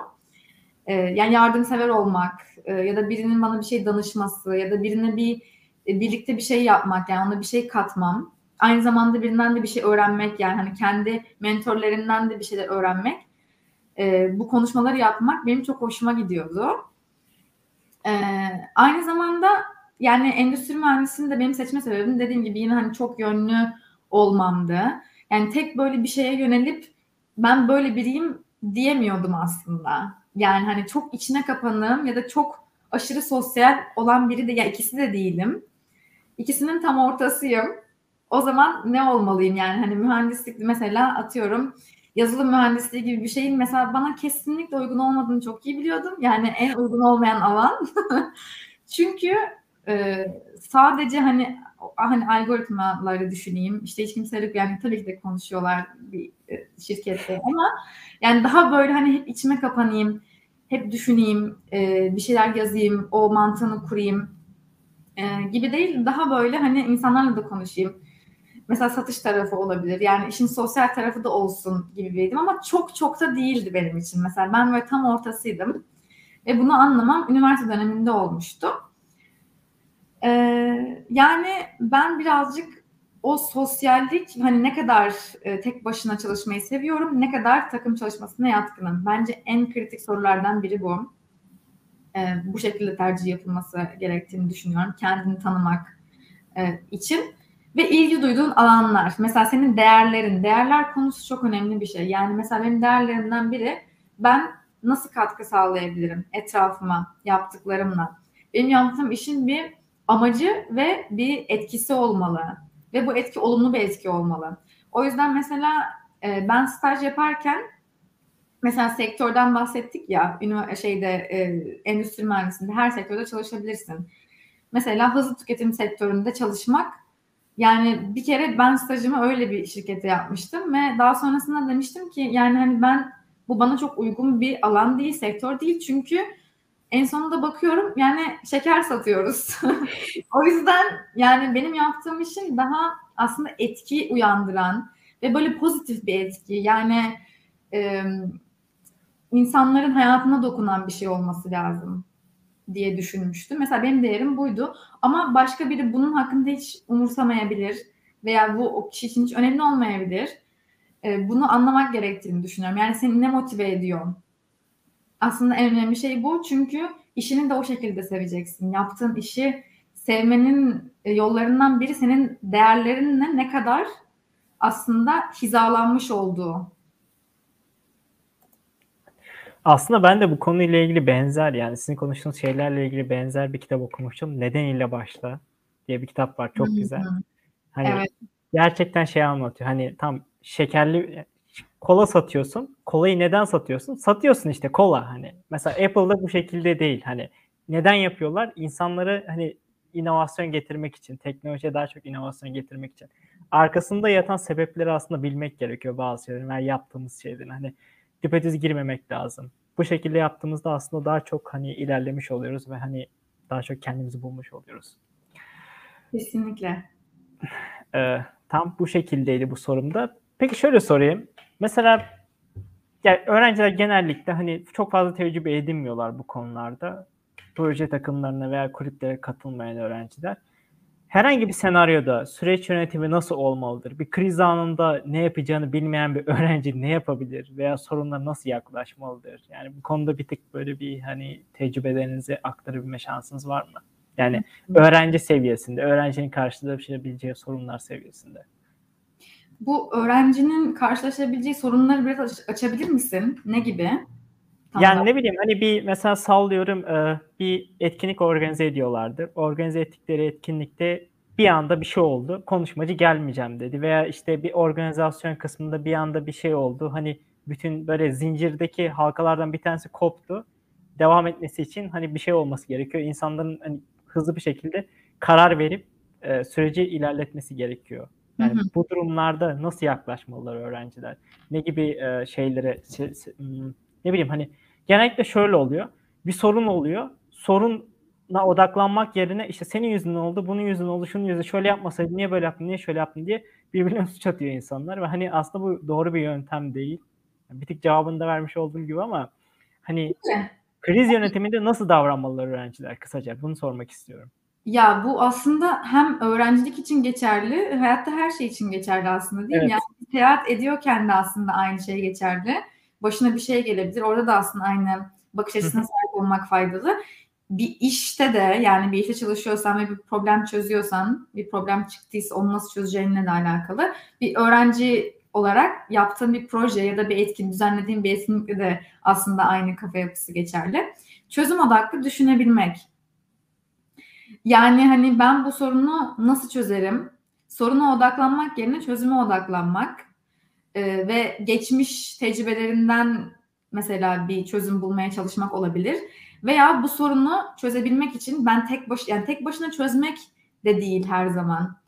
S2: E, yani yardımsever olmak e, ya da birinin bana bir şey danışması ya da birine bir e, birlikte bir şey yapmak yani ona bir şey katmam. Aynı zamanda birinden de bir şey öğrenmek yani hani kendi mentorlarından da bir şeyler öğrenmek. E, bu konuşmaları yapmak benim çok hoşuma gidiyordu. E, aynı zamanda yani endüstri mühendisliğini de benim seçme sebebim dediğim gibi yine hani çok yönlü olmamdı. Yani tek böyle bir şeye yönelip ben böyle biriyim diyemiyordum aslında. Yani hani çok içine kapanığım ya da çok aşırı sosyal olan biri de ya ikisi de değilim. İkisinin tam ortasıyım. O zaman ne olmalıyım yani hani mühendislik mesela atıyorum yazılım mühendisliği gibi bir şeyin mesela bana kesinlikle uygun olmadığını çok iyi biliyordum. Yani en uygun olmayan alan. [laughs] Çünkü e, sadece hani hani algoritmaları düşüneyim. İşte hiç kimse yani tabii ki de konuşuyorlar bir e, şirkette ama yani daha böyle hani hep içime kapanayım, hep düşüneyim, e, bir şeyler yazayım, o mantığını kurayım e, gibi değil. Daha böyle hani insanlarla da konuşayım. Mesela satış tarafı olabilir. Yani işin sosyal tarafı da olsun gibi biriydim ama çok çok da değildi benim için. Mesela ben böyle tam ortasıydım. Ve bunu anlamam üniversite döneminde olmuştu. Ee, yani ben birazcık o sosyallik hani ne kadar e, tek başına çalışmayı seviyorum, ne kadar takım çalışmasına yatkınım. Bence en kritik sorulardan biri bu. Ee, bu şekilde tercih yapılması gerektiğini düşünüyorum. Kendini tanımak e, için ve ilgi duyduğun alanlar. Mesela senin değerlerin, değerler konusu çok önemli bir şey. Yani mesela benim değerlerimden biri ben nasıl katkı sağlayabilirim etrafıma yaptıklarımla. Benim yaptığım işin bir amacı ve bir etkisi olmalı. Ve bu etki olumlu bir etki olmalı. O yüzden mesela e, ben staj yaparken mesela sektörden bahsettik ya şeyde e, endüstri mühendisliğinde her sektörde çalışabilirsin. Mesela hızlı tüketim sektöründe çalışmak yani bir kere ben stajımı öyle bir şirkete yapmıştım ve daha sonrasında demiştim ki yani hani ben bu bana çok uygun bir alan değil, sektör değil çünkü En sonunda bakıyorum yani şeker satıyoruz. [laughs] o yüzden yani benim yaptığım işin daha aslında etki uyandıran ve böyle pozitif bir etki. Yani e, insanların hayatına dokunan bir şey olması lazım diye düşünmüştüm. Mesela benim değerim buydu. Ama başka biri bunun hakkında hiç umursamayabilir veya bu o kişi için hiç önemli olmayabilir. E, bunu anlamak gerektiğini düşünüyorum. Yani seni ne motive ediyor? Aslında en önemli şey bu. Çünkü işini de o şekilde seveceksin. Yaptığın işi sevmenin e, yollarından biri senin değerlerinle ne kadar aslında hizalanmış olduğu.
S1: Aslında ben de bu konuyla ilgili benzer yani sizin konuştuğunuz şeylerle ilgili benzer bir kitap okumuştum. Neden ile başla diye bir kitap var. Çok güzel. Hani evet. gerçekten şey anlatıyor. Hani tam şekerli kola satıyorsun. Kolayı neden satıyorsun? Satıyorsun işte kola hani. Mesela Apple'da bu şekilde değil. Hani neden yapıyorlar? İnsanları hani inovasyon getirmek için, teknolojiye daha çok inovasyon getirmek için. Arkasında yatan sebepleri aslında bilmek gerekiyor bazı şeylerin veya yaptığımız şeylerin. Hani düpedüz girmemek lazım. Bu şekilde yaptığımızda aslında daha çok hani ilerlemiş oluyoruz ve hani daha çok kendimizi bulmuş oluyoruz.
S2: Kesinlikle.
S1: Ee, tam bu şekildeydi bu sorumda. Peki şöyle sorayım. Mesela yani öğrenciler genellikle hani çok fazla tecrübe edinmiyorlar bu konularda. Proje takımlarına veya kulüplere katılmayan öğrenciler herhangi bir senaryoda süreç yönetimi nasıl olmalıdır? Bir kriz anında ne yapacağını bilmeyen bir öğrenci ne yapabilir veya sorunlara nasıl yaklaşmalıdır? Yani bu konuda bir tık böyle bir hani tecrübelerinizi aktarabilme şansınız var mı? Yani öğrenci seviyesinde, öğrencinin karşılaşabileceği sorunlar seviyesinde.
S2: Bu öğrencinin karşılaşabileceği sorunları biraz açabilir misin? Ne gibi?
S1: Tamam. Yani ne bileyim hani bir mesela sallıyorum e, bir etkinlik organize ediyorlardır. Organize ettikleri etkinlikte bir anda bir şey oldu. Konuşmacı gelmeyeceğim dedi. Veya işte bir organizasyon kısmında bir anda bir şey oldu. Hani bütün böyle zincirdeki halkalardan bir tanesi koptu. Devam etmesi için hani bir şey olması gerekiyor. İnsanların hani hızlı bir şekilde karar verip e, süreci ilerletmesi gerekiyor. Yani hı hı. bu durumlarda nasıl yaklaşmalılar öğrenciler? Ne gibi e, şeylere şey, hmm, ne bileyim hani genellikle şöyle oluyor. Bir sorun oluyor. Soruna odaklanmak yerine işte senin yüzünden oldu, bunun yüzünden oldu, şunun yüzünden şöyle yapmasaydın, niye böyle yaptın, niye şöyle yaptın diye birbirine suç atıyor insanlar ve hani aslında bu doğru bir yöntem değil. Bir tık cevabını da vermiş olduğum gibi ama hani kriz yönetiminde nasıl davranmalılar öğrenciler kısaca bunu sormak istiyorum.
S2: Ya bu aslında hem öğrencilik için geçerli, hayatta her şey için geçerli aslında değil mi? Evet. Yani seyahat ediyorken de aslında aynı şey geçerli başına bir şey gelebilir. Orada da aslında aynı bakış açısına sahip olmak faydalı. Bir işte de yani bir işte çalışıyorsan ve bir problem çözüyorsan, bir problem çıktıysa onu nasıl çözeceğinle de alakalı. Bir öğrenci olarak yaptığın bir proje ya da bir etkin, düzenlediğin bir etkinlikte de aslında aynı kafa yapısı geçerli. Çözüm odaklı düşünebilmek. Yani hani ben bu sorunu nasıl çözerim? Soruna odaklanmak yerine çözüme odaklanmak e, ve geçmiş tecrübelerinden mesela bir çözüm bulmaya çalışmak olabilir. Veya bu sorunu çözebilmek için ben tek baş yani tek başına çözmek de değil her zaman.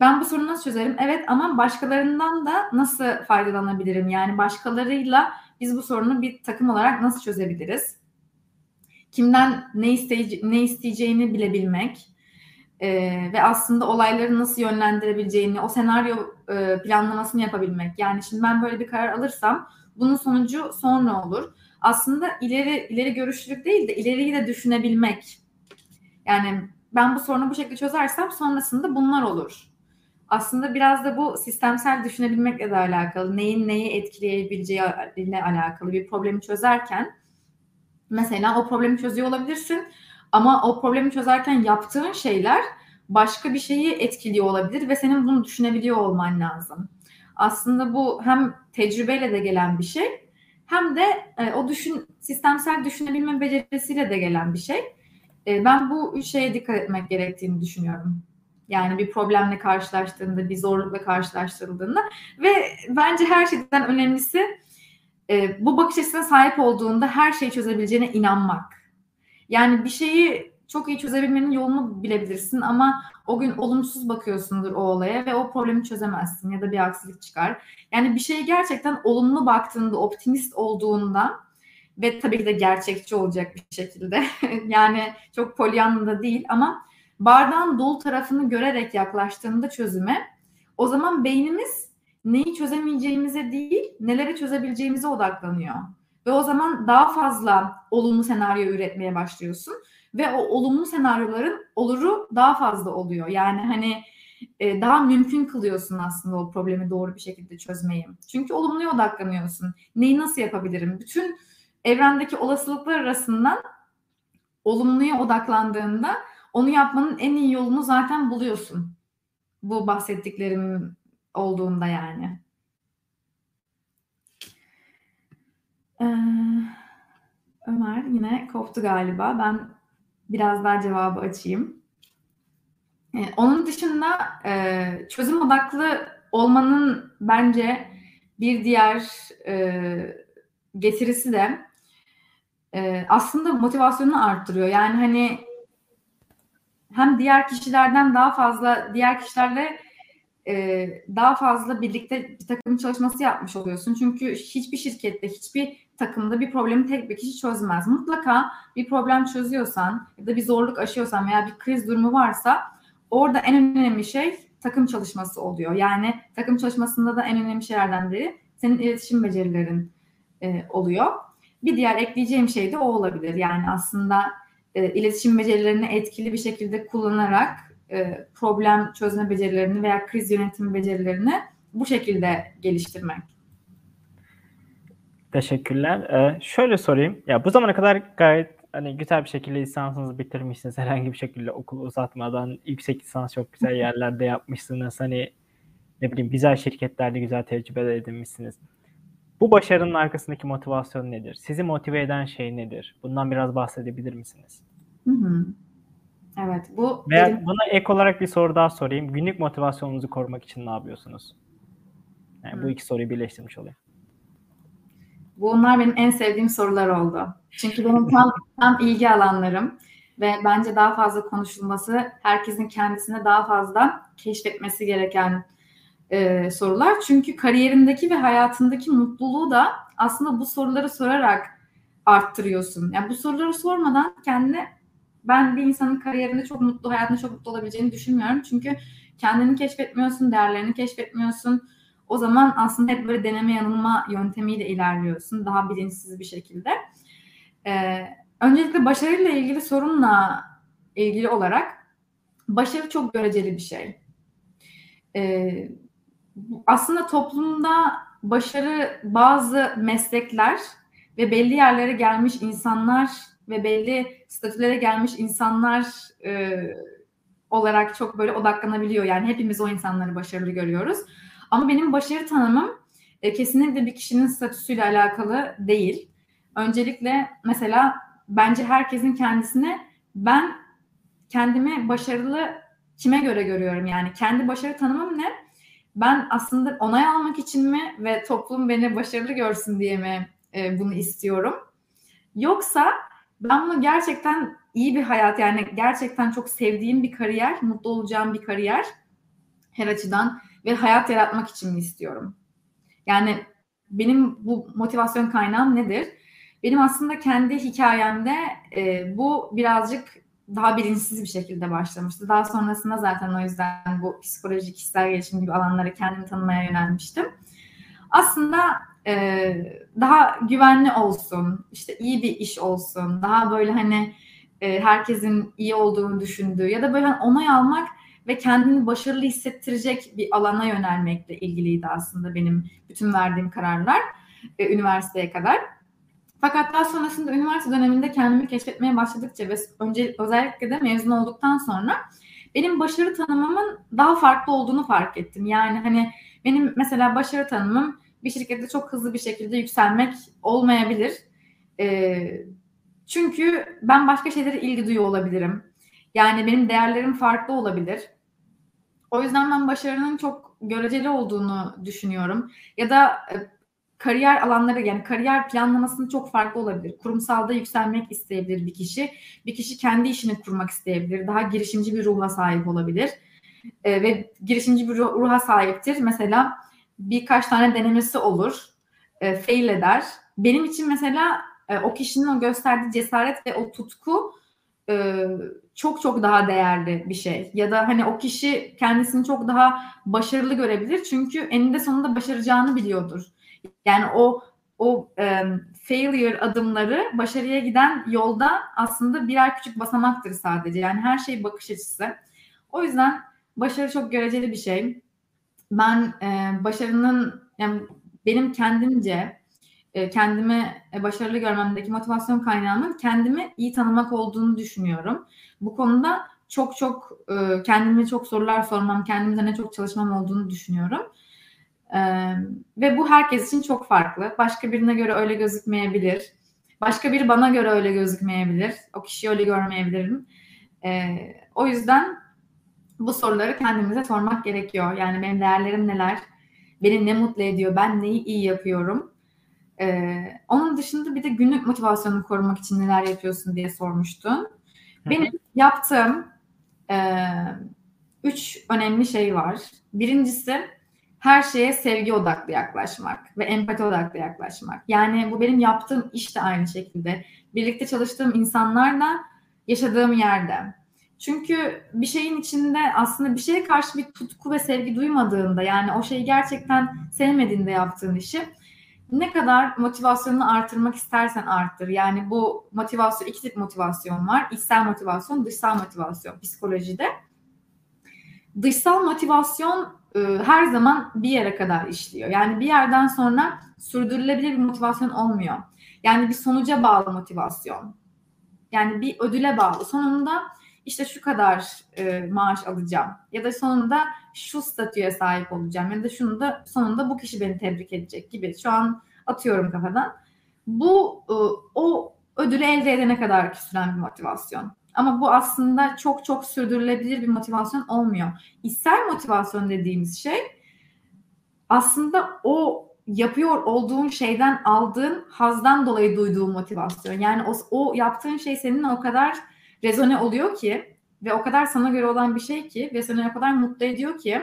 S2: Ben bu sorunu nasıl çözerim? Evet ama başkalarından da nasıl faydalanabilirim? Yani başkalarıyla biz bu sorunu bir takım olarak nasıl çözebiliriz? Kimden ne, isteye- ne isteyeceğini bilebilmek e, ve aslında olayları nasıl yönlendirebileceğini, o senaryo e, planlamasını yapabilmek. Yani şimdi ben böyle bir karar alırsam bunun sonucu sonra olur. Aslında ileri ileri görüşlülük değil de ileriyi de düşünebilmek. Yani ben bu sorunu bu şekilde çözersem sonrasında bunlar olur. Aslında biraz da bu sistemsel düşünebilmekle de alakalı. Neyin neyi etkileyebileceği ile alakalı bir problemi çözerken mesela o problemi çözüyor olabilirsin ama o problemi çözerken yaptığın şeyler başka bir şeyi etkiliyor olabilir ve senin bunu düşünebiliyor olman lazım. Aslında bu hem tecrübeyle de gelen bir şey hem de e, o düşün sistemsel düşünebilme becerisiyle de gelen bir şey. E, ben bu şeye dikkat etmek gerektiğini düşünüyorum. Yani bir problemle karşılaştığında, bir zorlukla karşılaştırıldığında ve bence her şeyden önemlisi e, bu bakış açısına sahip olduğunda her şeyi çözebileceğine inanmak. Yani bir şeyi çok iyi çözebilmenin yolunu bilebilirsin ama o gün olumsuz bakıyorsundur o olaya ve o problemi çözemezsin ya da bir aksilik çıkar. Yani bir şeye gerçekten olumlu baktığında, optimist olduğunda ve tabii ki de gerçekçi olacak bir şekilde. [laughs] yani çok polyanlı değil ama bardağın dolu tarafını görerek yaklaştığında çözüme o zaman beynimiz neyi çözemeyeceğimize değil, neleri çözebileceğimize odaklanıyor. Ve o zaman daha fazla olumlu senaryo üretmeye başlıyorsun. Ve o olumlu senaryoların oluru daha fazla oluyor. Yani hani e, daha mümkün kılıyorsun aslında o problemi doğru bir şekilde çözmeyi. Çünkü olumluya odaklanıyorsun. Neyi nasıl yapabilirim? Bütün evrendeki olasılıklar arasından olumluya odaklandığında onu yapmanın en iyi yolunu zaten buluyorsun. Bu bahsettiklerim olduğunda yani. Ee, Ömer yine koptu galiba. Ben biraz daha cevabı açayım. Ee, onun dışında e, çözüm odaklı olmanın bence bir diğer e, getirisi de e, aslında motivasyonunu arttırıyor. Yani hani hem diğer kişilerden daha fazla diğer kişilerle e, daha fazla birlikte bir takım çalışması yapmış oluyorsun. Çünkü hiçbir şirkette, hiçbir takımda bir problemi tek bir kişi çözmez. Mutlaka bir problem çözüyorsan ya da bir zorluk aşıyorsan veya bir kriz durumu varsa orada en önemli şey takım çalışması oluyor. Yani takım çalışmasında da en önemli şeylerden biri senin iletişim becerilerin e, oluyor. Bir diğer ekleyeceğim şey de o olabilir. Yani aslında e, iletişim becerilerini etkili bir şekilde kullanarak e, problem çözme becerilerini veya kriz yönetimi becerilerini bu şekilde geliştirmek.
S1: Teşekkürler. Ee, şöyle sorayım. Ya bu zamana kadar gayet hani güzel bir şekilde lisansınızı bitirmişsiniz. [laughs] Herhangi bir şekilde okulu uzatmadan yüksek lisans çok güzel yerlerde yapmışsınız. Hani ne bileyim güzel şirketlerde güzel tecrübeler edinmişsiniz. Bu başarının arkasındaki motivasyon nedir? Sizi motive eden şey nedir? Bundan biraz bahsedebilir misiniz?
S2: Hı hı. Evet bu
S1: Veya benim... buna ek olarak bir soru daha sorayım. Günlük motivasyonunuzu korumak için ne yapıyorsunuz? Yani bu iki soruyu birleştirmiş olayım.
S2: Bunlar benim en sevdiğim sorular oldu. Çünkü benim tam, tam ilgi alanlarım ve bence daha fazla konuşulması, herkesin kendisine daha fazla keşfetmesi gereken e, sorular. Çünkü kariyerindeki ve hayatındaki mutluluğu da aslında bu soruları sorarak arttırıyorsun. Yani bu soruları sormadan kendine ben bir insanın kariyerinde çok mutlu, hayatında çok mutlu olabileceğini düşünmüyorum. Çünkü kendini keşfetmiyorsun, değerlerini keşfetmiyorsun. O zaman aslında hep böyle deneme yanılma yöntemiyle ilerliyorsun. Daha bilinçsiz bir şekilde. Ee, öncelikle başarıyla ilgili sorunla ilgili olarak başarı çok göreceli bir şey. Ee, aslında toplumda başarı bazı meslekler ve belli yerlere gelmiş insanlar ve belli statülere gelmiş insanlar e, olarak çok böyle odaklanabiliyor. Yani hepimiz o insanları başarılı görüyoruz. Ama benim başarı tanımım e, kesinlikle bir kişinin statüsüyle alakalı değil. Öncelikle mesela bence herkesin kendisine ben kendimi başarılı kime göre görüyorum? Yani kendi başarı tanımım ne? Ben aslında onay almak için mi ve toplum beni başarılı görsün diye mi e, bunu istiyorum? Yoksa ben bunu gerçekten iyi bir hayat yani gerçekten çok sevdiğim bir kariyer, mutlu olacağım bir kariyer her açıdan ve hayat yaratmak için mi istiyorum? Yani benim bu motivasyon kaynağım nedir? Benim aslında kendi hikayemde e, bu birazcık daha bilinçsiz bir şekilde başlamıştı. Daha sonrasında zaten o yüzden bu psikoloji, kişisel gelişim gibi alanlara kendimi tanımaya yönelmiştim. Aslında e, daha güvenli olsun, işte iyi bir iş olsun, daha böyle hani e, herkesin iyi olduğunu düşündüğü ya da böyle hani onay almak ve kendini başarılı hissettirecek bir alana yönelmekle ilgiliydi aslında benim bütün verdiğim kararlar e, üniversiteye kadar. Fakat daha sonrasında üniversite döneminde kendimi keşfetmeye başladıkça ve önce özellikle de mezun olduktan sonra benim başarı tanımımın daha farklı olduğunu fark ettim. Yani hani benim mesela başarı tanımım bir şirkette çok hızlı bir şekilde yükselmek olmayabilir. E, çünkü ben başka şeylere ilgi duyuyor olabilirim. Yani benim değerlerim farklı olabilir. O yüzden ben başarının çok göreceli olduğunu düşünüyorum. Ya da e, kariyer alanları yani kariyer planlamasının çok farklı olabilir. Kurumsalda yükselmek isteyebilir bir kişi. Bir kişi kendi işini kurmak isteyebilir. Daha girişimci bir ruha sahip olabilir. E, ve girişimci bir ruha sahiptir. Mesela birkaç tane denemesi olur. E, fail eder. Benim için mesela e, o kişinin o gösterdiği cesaret ve o tutku e, çok çok daha değerli bir şey. Ya da hani o kişi kendisini çok daha başarılı görebilir çünkü eninde sonunda başaracağını biliyordur. Yani o o e, failure adımları başarıya giden yolda aslında birer küçük basamaktır sadece. Yani her şey bakış açısı. O yüzden başarı çok göreceli bir şey. Ben e, başarının yani benim kendimce e, kendimi e, başarılı görmemdeki motivasyon kaynağının kendimi iyi tanımak olduğunu düşünüyorum. Bu konuda çok çok e, kendime çok sorular sormam, kendimde ne çok çalışmam olduğunu düşünüyorum. Ee, ve bu herkes için çok farklı. Başka birine göre öyle gözükmeyebilir. Başka biri bana göre öyle gözükmeyebilir. O kişiyi öyle görmeyebilirim. Ee, o yüzden bu soruları kendimize sormak gerekiyor. Yani benim değerlerim neler? Beni ne mutlu ediyor? Ben neyi iyi yapıyorum? Ee, onun dışında bir de günlük motivasyonunu korumak için neler yapıyorsun diye sormuştun. Benim yaptığım e, üç önemli şey var. Birincisi her şeye sevgi odaklı yaklaşmak ve empati odaklı yaklaşmak. Yani bu benim yaptığım iş de aynı şekilde. Birlikte çalıştığım insanlarla yaşadığım yerde. Çünkü bir şeyin içinde aslında bir şeye karşı bir tutku ve sevgi duymadığında yani o şeyi gerçekten sevmediğinde yaptığın işi ne kadar motivasyonunu artırmak istersen arttır. Yani bu motivasyon, iki tip motivasyon var. İçsel motivasyon, dışsal motivasyon psikolojide. Dışsal motivasyon e, her zaman bir yere kadar işliyor. Yani bir yerden sonra sürdürülebilir bir motivasyon olmuyor. Yani bir sonuca bağlı motivasyon. Yani bir ödüle bağlı. Sonunda işte şu kadar e, maaş alacağım ya da sonunda şu statüye sahip olacağım ya da şunu da sonunda bu kişi beni tebrik edecek gibi. Şu an atıyorum kafadan. Bu e, o ödülü elde edene kadar süren bir motivasyon. Ama bu aslında çok çok sürdürülebilir bir motivasyon olmuyor. İçsel motivasyon dediğimiz şey aslında o yapıyor olduğun şeyden aldığın hazdan dolayı duyduğun motivasyon. Yani o, o yaptığın şey seninle o kadar rezone oluyor ki ve o kadar sana göre olan bir şey ki ve seni o kadar mutlu ediyor ki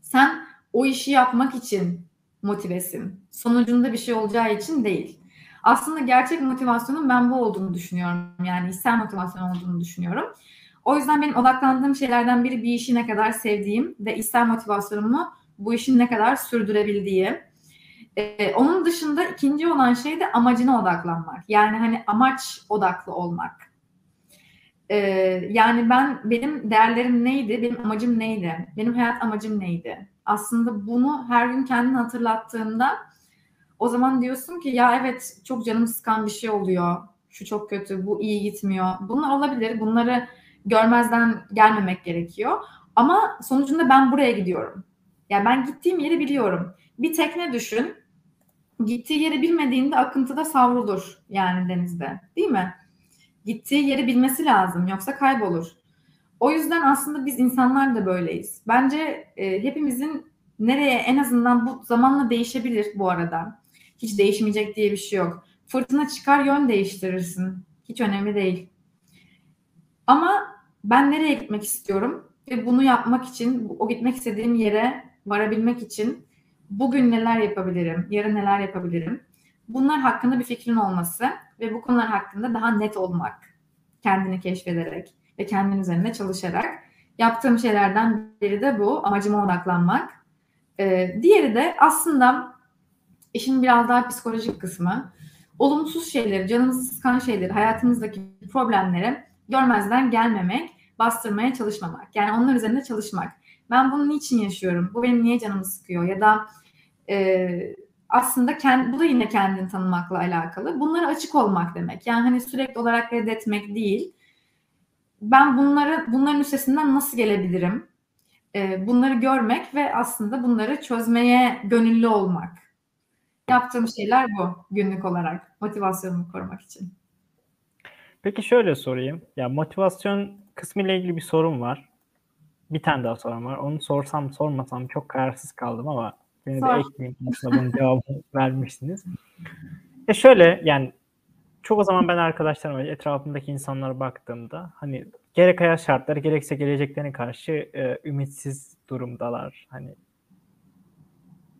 S2: sen o işi yapmak için motivesin. Sonucunda bir şey olacağı için değil. Aslında gerçek motivasyonun ben bu olduğunu düşünüyorum. Yani içsel motivasyon olduğunu düşünüyorum. O yüzden benim odaklandığım şeylerden biri bir işi ne kadar sevdiğim ve içsel motivasyonumu bu işin ne kadar sürdürebildiği. Ee, onun dışında ikinci olan şey de amacına odaklanmak. Yani hani amaç odaklı olmak. Ee, yani ben benim değerlerim neydi, benim amacım neydi, benim hayat amacım neydi? Aslında bunu her gün kendini hatırlattığında o zaman diyorsun ki ya evet çok canım sıkan bir şey oluyor. Şu çok kötü, bu iyi gitmiyor. Bunlar olabilir. Bunları görmezden gelmemek gerekiyor. Ama sonucunda ben buraya gidiyorum. Yani ben gittiğim yeri biliyorum. Bir tekne düşün. Gittiği yeri bilmediğinde akıntıda savrulur yani denizde. Değil mi? Gittiği yeri bilmesi lazım. Yoksa kaybolur. O yüzden aslında biz insanlar da böyleyiz. Bence e, hepimizin nereye en azından bu zamanla değişebilir bu arada. Hiç değişmeyecek diye bir şey yok. Fırtına çıkar yön değiştirirsin. Hiç önemli değil. Ama ben nereye gitmek istiyorum? Ve bunu yapmak için, o gitmek istediğim yere varabilmek için bugün neler yapabilirim, yarın neler yapabilirim? Bunlar hakkında bir fikrin olması ve bu konular hakkında daha net olmak. Kendini keşfederek ve kendin üzerinde çalışarak. Yaptığım şeylerden biri de bu. Amacıma odaklanmak. Ee, diğeri de aslında İşin biraz daha psikolojik kısmı. Olumsuz şeyleri, canımızı sıkan şeyleri, hayatımızdaki problemleri görmezden gelmemek, bastırmaya çalışmamak. Yani onlar üzerinde çalışmak. Ben bunu niçin yaşıyorum? Bu benim niye canımı sıkıyor? Ya da e, aslında kendi, bu da yine kendini tanımakla alakalı. Bunlara açık olmak demek. Yani hani sürekli olarak reddetmek değil. Ben bunları bunların üstesinden nasıl gelebilirim? E, bunları görmek ve aslında bunları çözmeye gönüllü olmak. Yaptığım şeyler bu günlük olarak motivasyonumu korumak için.
S1: Peki şöyle sorayım. Ya motivasyon kısmı ile ilgili bir sorun var. Bir tane daha sorum var. Onu sorsam sormasam çok kararsız kaldım ama beni de ekleyeyim. Aslında bunun cevabını vermişsiniz. E şöyle yani çok o zaman ben arkadaşlarıma etrafımdaki insanlara baktığımda hani gerek hayat şartları gerekse geleceklerine karşı e, ümitsiz durumdalar. Hani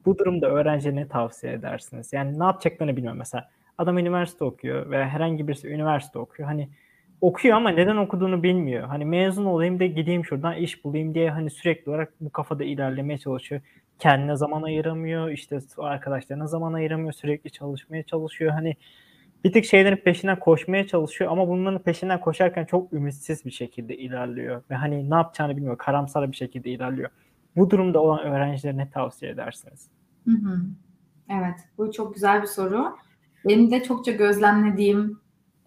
S1: bu durumda öğrenciye ne tavsiye edersiniz? Yani ne yapacaklarını bilmiyorum. Mesela Adam üniversite okuyor veya herhangi birisi üniversite okuyor. Hani okuyor ama neden okuduğunu bilmiyor. Hani mezun olayım da gideyim şuradan iş bulayım diye hani sürekli olarak bu kafada ilerlemeye çalışıyor. Kendine zaman ayıramıyor, işte arkadaşlarına zaman ayıramıyor, sürekli çalışmaya çalışıyor. Hani bir tık şeylerin peşinden koşmaya çalışıyor ama bunların peşinden koşarken çok ümitsiz bir şekilde ilerliyor. Ve hani ne yapacağını bilmiyor, karamsar bir şekilde ilerliyor. Bu durumda olan öğrencilere ne tavsiye edersiniz?
S2: Hı hı. Evet, bu çok güzel bir soru. Benim de çokça gözlemlediğim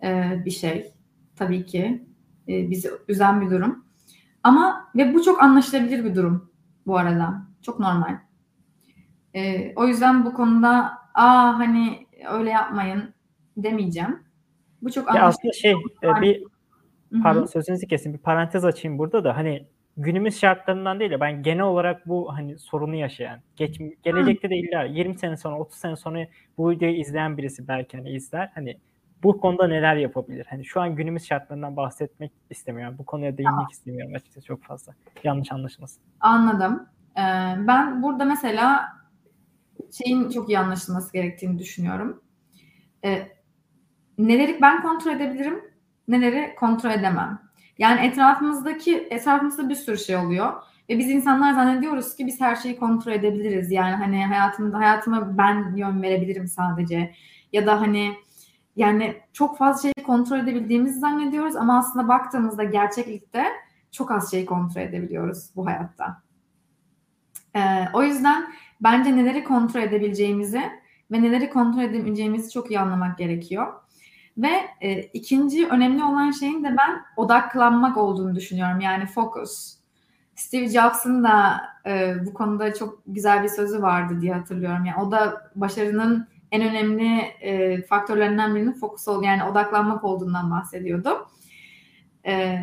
S2: e, bir şey tabii ki. E, bizi üzen bir durum. Ama ve bu çok anlaşılabilir bir durum bu arada. Çok normal. E, o yüzden bu konuda aa hani öyle yapmayın demeyeceğim. Bu çok
S1: ya aslında şey e, bir pardon Hı-hı. sözünüzü kesin bir parantez açayım burada da hani günümüz şartlarından değil de ben genel olarak bu hani sorunu yaşayan geç, gelecekte de illa 20 sene sonra 30 sene sonra bu videoyu izleyen birisi belki hani izler hani bu konuda neler yapabilir? Hani şu an günümüz şartlarından bahsetmek istemiyorum. Bu konuya değinmek Aha. istemiyorum açıkçası çok fazla. Yanlış anlaşılmasın.
S2: Anladım. Ee, ben burada mesela şeyin çok iyi anlaşılması gerektiğini düşünüyorum. Ee, neleri ben kontrol edebilirim, neleri kontrol edemem. Yani etrafımızdaki etrafımızda bir sürü şey oluyor ve biz insanlar zannediyoruz ki biz her şeyi kontrol edebiliriz. Yani hani hayatımda hayatıma ben yön verebilirim sadece ya da hani yani çok fazla şeyi kontrol edebildiğimizi zannediyoruz ama aslında baktığımızda gerçeklikte çok az şeyi kontrol edebiliyoruz bu hayatta. Ee, o yüzden bence neleri kontrol edebileceğimizi ve neleri kontrol edemeyeceğimizi çok iyi anlamak gerekiyor. Ve e, ikinci önemli olan şeyin de ben odaklanmak olduğunu düşünüyorum. Yani focus. Steve Jobs'ın da e, bu konuda çok güzel bir sözü vardı diye hatırlıyorum. Yani o da başarının en önemli e, faktörlerinden birinin fokus ol yani odaklanmak olduğundan bahsediyordu. E,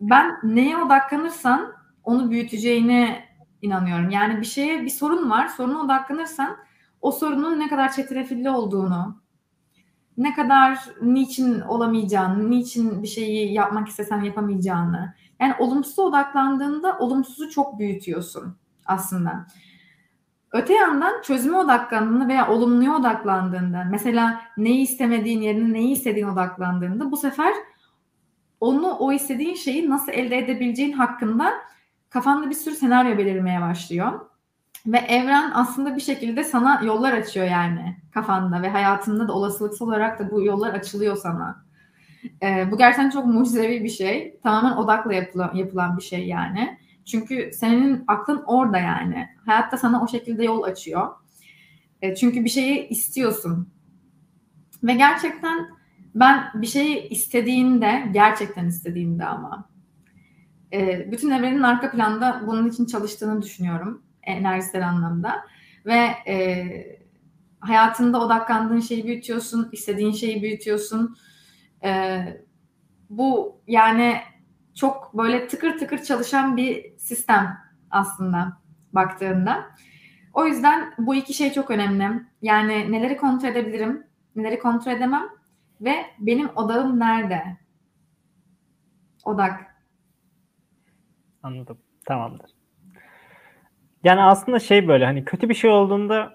S2: ben neye odaklanırsan onu büyüteceğine inanıyorum. Yani bir şeye bir sorun var, soruna odaklanırsan o sorunun ne kadar çetrefilli olduğunu, ne kadar niçin olamayacağını, niçin bir şeyi yapmak istesen yapamayacağını. Yani olumsuza odaklandığında olumsuzu çok büyütüyorsun aslında. Öte yandan çözüme odaklandığında veya olumluya odaklandığında mesela neyi istemediğin yerine neyi istediğin odaklandığında bu sefer onu o istediğin şeyi nasıl elde edebileceğin hakkında kafanda bir sürü senaryo belirmeye başlıyor. Ve evren aslında bir şekilde sana yollar açıyor yani kafanda ve hayatında da olasılıksal olarak da bu yollar açılıyor sana. Ee, bu gerçekten çok mucizevi bir şey. Tamamen odakla yapılan, yapılan bir şey yani. Çünkü senin aklın orada yani. Hayatta sana o şekilde yol açıyor. E, çünkü bir şeyi istiyorsun. Ve gerçekten ben bir şeyi istediğinde, gerçekten istediğinde ama e, bütün evrenin arka planda bunun için çalıştığını düşünüyorum enerjisel anlamda. Ve e, hayatında odaklandığın şeyi büyütüyorsun, istediğin şeyi büyütüyorsun. E, bu yani çok böyle tıkır tıkır çalışan bir sistem aslında baktığında. O yüzden bu iki şey çok önemli. Yani neleri kontrol edebilirim, neleri kontrol edemem ve benim odağım nerede? Odak.
S1: Anladım. Tamamdır. Yani aslında şey böyle hani kötü bir şey olduğunda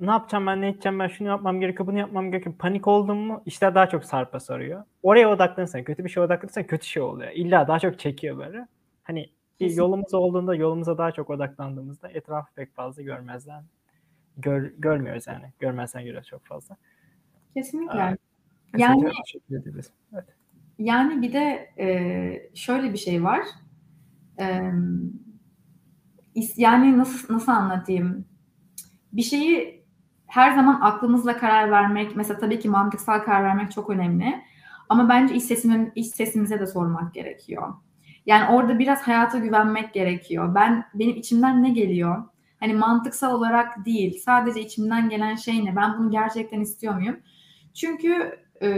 S1: ne yapacağım ben ne edeceğim ben şunu yapmam gerekiyor bunu yapmam gerekiyor. Panik oldum mu işler daha çok sarpa sarıyor. Oraya odaklanırsan kötü bir şey odaklanırsan kötü şey oluyor. İlla daha çok çekiyor böyle. Hani bir yolumuz olduğunda yolumuza daha çok odaklandığımızda etrafı pek fazla görmezden gör, görmüyoruz yani. Görmezden görüyoruz çok fazla.
S2: Kesinlikle. Ee, yani evet. yani bir de e, şöyle bir şey var. Yani nasıl nasıl anlatayım? Bir şeyi her zaman aklımızla karar vermek, mesela tabii ki mantıksal karar vermek çok önemli. Ama bence iç, sesimin, iç sesimize de sormak gerekiyor. Yani orada biraz hayata güvenmek gerekiyor. Ben benim içimden ne geliyor? Hani mantıksal olarak değil, sadece içimden gelen şey ne? Ben bunu gerçekten istiyor muyum? Çünkü e,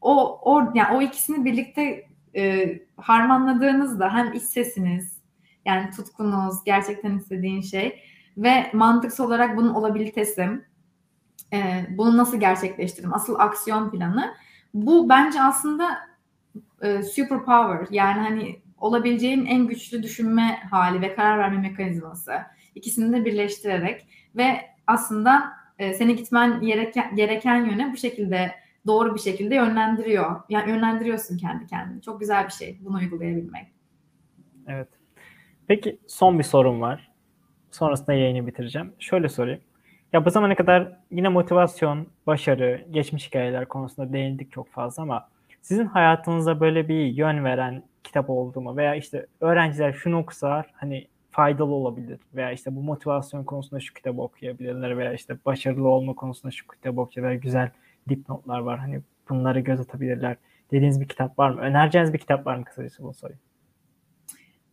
S2: o o yani o ikisini birlikte e, harmanladığınızda hem iç sesiniz, yani tutkunuz, gerçekten istediğin şey ve mantıksal olarak bunun olabilitesi, e, bunu nasıl gerçekleştiririm, asıl aksiyon planı. Bu bence aslında e, super power yani hani olabileceğin en güçlü düşünme hali ve karar verme mekanizması. İkisini de birleştirerek ve aslında e, seni gitmen gereken, gereken yöne bu şekilde doğru bir şekilde yönlendiriyor. Yani yönlendiriyorsun kendi kendini. Çok güzel bir şey bunu uygulayabilmek.
S1: Evet. Peki son bir sorum var. Sonrasında yayını bitireceğim. Şöyle sorayım. Ya bu zamana kadar yine motivasyon, başarı, geçmiş hikayeler konusunda değindik çok fazla ama sizin hayatınıza böyle bir yön veren kitap oldu mu? Veya işte öğrenciler şunu okusalar hani faydalı olabilir veya işte bu motivasyon konusunda şu kitabı okuyabilirler veya işte başarılı olma konusunda şu kitabı okuyabilirler. Güzel dipnotlar var. Hani bunları göz atabilirler. Dediğiniz bir kitap var mı? Önereceğiniz bir kitap var mı kısacası bunu sorayım.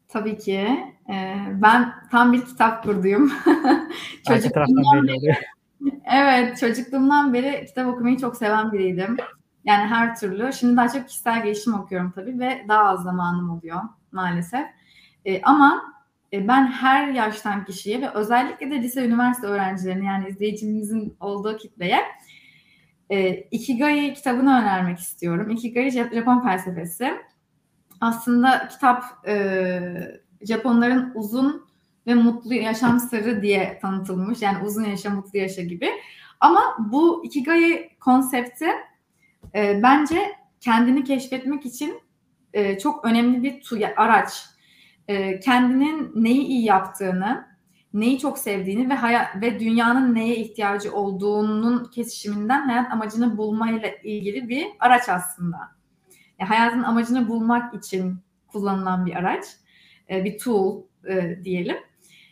S2: Tabii ki. Ee, ben tam bir kitap kurduyum. [laughs] çocukluğumdan beri, [laughs] evet, çocukluğumdan beri kitap okumayı çok seven biriydim. Yani her türlü. Şimdi daha çok kişisel gelişim okuyorum tabii ve daha az zamanım oluyor maalesef. Ee, ama e, ben her yaştan kişiye ve özellikle de lise üniversite öğrencilerine yani izleyicimizin olduğu kitleye e, Ikigai kitabını önermek istiyorum. Ikigai Japon felsefesi. Aslında kitap e, Japonların uzun ve mutlu yaşam sırrı diye tanıtılmış. Yani uzun yaşa, mutlu yaşa gibi. Ama bu Ikigai konsepti e, bence kendini keşfetmek için e, çok önemli bir tu- araç. E, kendinin neyi iyi yaptığını, neyi çok sevdiğini ve hayat ve dünyanın neye ihtiyacı olduğunun kesişiminden hayat amacını bulmayla ilgili bir araç aslında. Yani hayatın amacını bulmak için kullanılan bir araç, e, bir tool e, diyelim.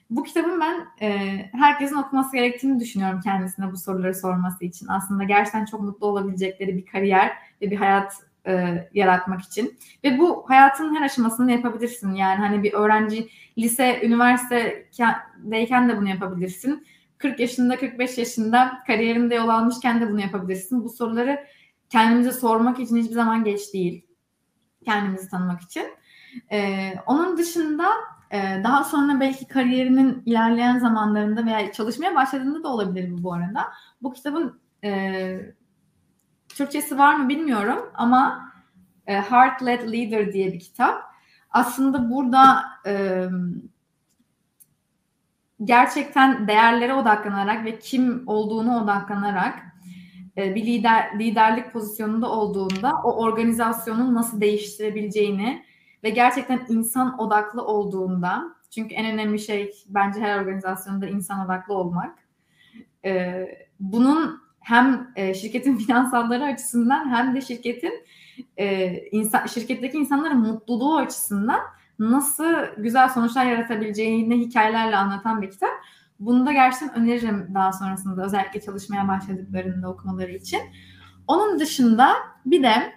S2: Bu kitabın ben e, herkesin okuması gerektiğini düşünüyorum kendisine bu soruları sorması için. Aslında gerçekten çok mutlu olabilecekleri bir kariyer ve bir hayat e, yaratmak için. Ve bu hayatın her aşamasını yapabilirsin. Yani hani bir öğrenci lise, üniversitedeyken de bunu yapabilirsin. 40 yaşında, 45 yaşında kariyerinde yol almışken de bunu yapabilirsin. Bu soruları kendimize sormak için hiçbir zaman geç değil. Kendimizi tanımak için. Ee, onun dışında e, daha sonra belki kariyerinin ilerleyen zamanlarında veya çalışmaya başladığında da olabilir bu bu arada. Bu kitabın e, Türkçesi var mı bilmiyorum ama e, Heart Led Leader diye bir kitap. Aslında burada e, gerçekten değerlere odaklanarak ve kim olduğunu odaklanarak e, bir lider liderlik pozisyonunda olduğunda o organizasyonun nasıl değiştirebileceğini ve gerçekten insan odaklı olduğunda çünkü en önemli şey bence her organizasyonda insan odaklı olmak. E, bunun hem e, şirketin [laughs] finansalları açısından hem de şirketin e, insan, şirketteki insanların mutluluğu açısından nasıl güzel sonuçlar yaratabileceğini hikayelerle anlatan bir kitap. Bunu da gerçekten öneririm daha sonrasında özellikle çalışmaya başladıklarında okumaları için. Onun dışında bir de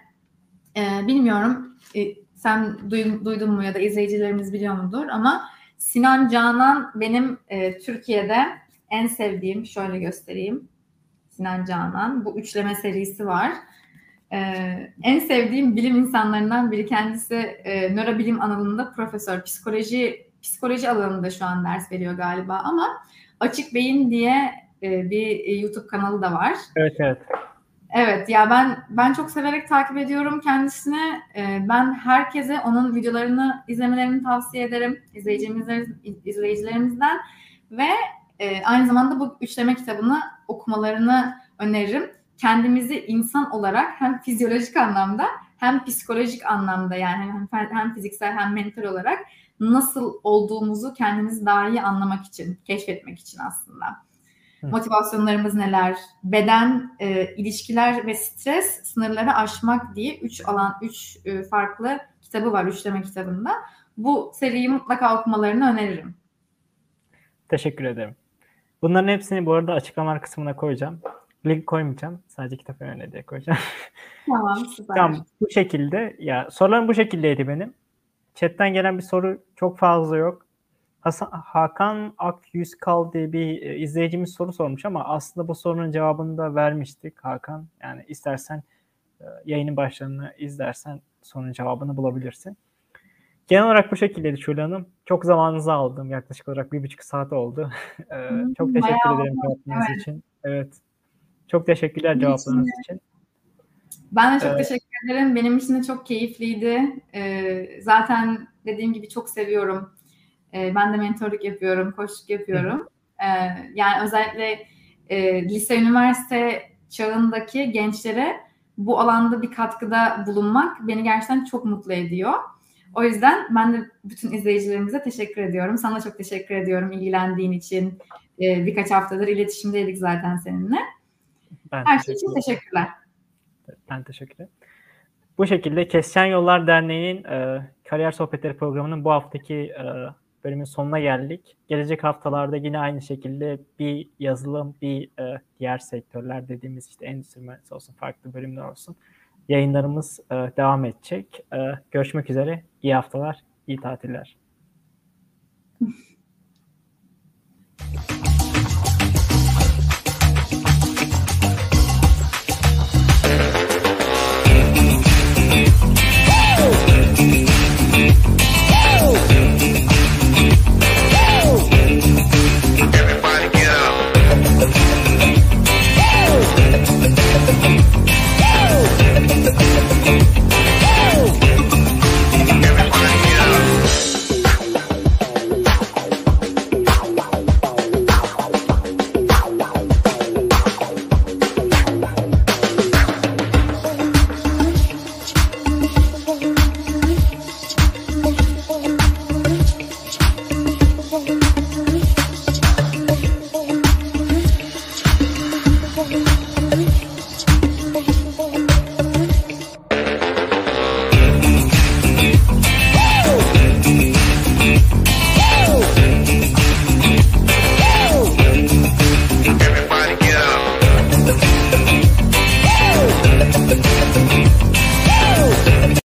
S2: e, bilmiyorum e, sen duy, duydun mu ya da izleyicilerimiz biliyor mudur ama Sinan Canan benim e, Türkiye'de en sevdiğim şöyle göstereyim Sinan Canan. Bu üçleme serisi var. Ee, en sevdiğim bilim insanlarından biri kendisi e, nörobilim alanında profesör. Psikoloji psikoloji alanında şu an ders veriyor galiba ama Açık Beyin diye e, bir YouTube kanalı da var.
S1: Evet evet.
S2: Evet ya ben ben çok severek takip ediyorum kendisini. E, ben herkese onun videolarını izlemelerini tavsiye ederim izleyicilerimizden ve e, aynı zamanda bu üçleme kitabını okumalarını öneririm. Kendimizi insan olarak hem fizyolojik anlamda hem psikolojik anlamda yani hem, hem fiziksel hem mental olarak nasıl olduğumuzu kendimizi daha iyi anlamak için, keşfetmek için aslında. Hı. Motivasyonlarımız neler? Beden, e, ilişkiler ve stres sınırları aşmak diye üç alan, üç e, farklı kitabı var üçleme kitabında. Bu seriyi mutlaka okumalarını öneririm.
S1: Teşekkür ederim. Bunların hepsini bu arada açıklama kısmına koyacağım. Link koymayacağım. Sadece kitap önüne diye koyacağım.
S2: Tamam [laughs] süper.
S1: tamam bu şekilde. Ya sorularım bu şekildeydi benim. Chatten gelen bir soru çok fazla yok. Hasan, Hakan Ak Yüzkal diye bir e, izleyicimiz soru sormuş ama aslında bu sorunun cevabını da vermiştik Hakan. Yani istersen e, yayının başlarını izlersen sorunun cevabını bulabilirsin. Genel olarak bu şekildeydi Şule Hanım. Çok zamanınızı aldım. Yaklaşık olarak bir buçuk saat oldu. [laughs] ee, çok teşekkür Bayağı ederim cevaplarınız evet. için. Evet. Çok teşekkürler Benim cevaplarınız için. için.
S2: Ben de çok ee, teşekkür ederim. Benim için de çok keyifliydi. Ee, zaten dediğim gibi çok seviyorum. Ee, ben de mentorluk yapıyorum, koçluk yapıyorum. Ee, yani özellikle e, lise, üniversite çağındaki gençlere bu alanda bir katkıda bulunmak beni gerçekten çok mutlu ediyor. O yüzden ben de bütün izleyicilerimize teşekkür ediyorum. Sana çok teşekkür ediyorum ilgilendiğin için. Ee, birkaç haftadır iletişimdeydik zaten seninle. Ben Her şey için teşekkürler.
S1: Ben teşekkür ederim. Bu şekilde Kesişen Yollar Derneği'nin e, Kariyer Sohbetleri programının bu haftaki e, bölümün sonuna geldik. Gelecek haftalarda yine aynı şekilde bir yazılım, bir e, diğer sektörler dediğimiz işte endüstri mühendisi olsun, farklı bölümler olsun yayınlarımız e, devam edecek. E, görüşmek üzere. İyi haftalar, iyi tatiller. [laughs]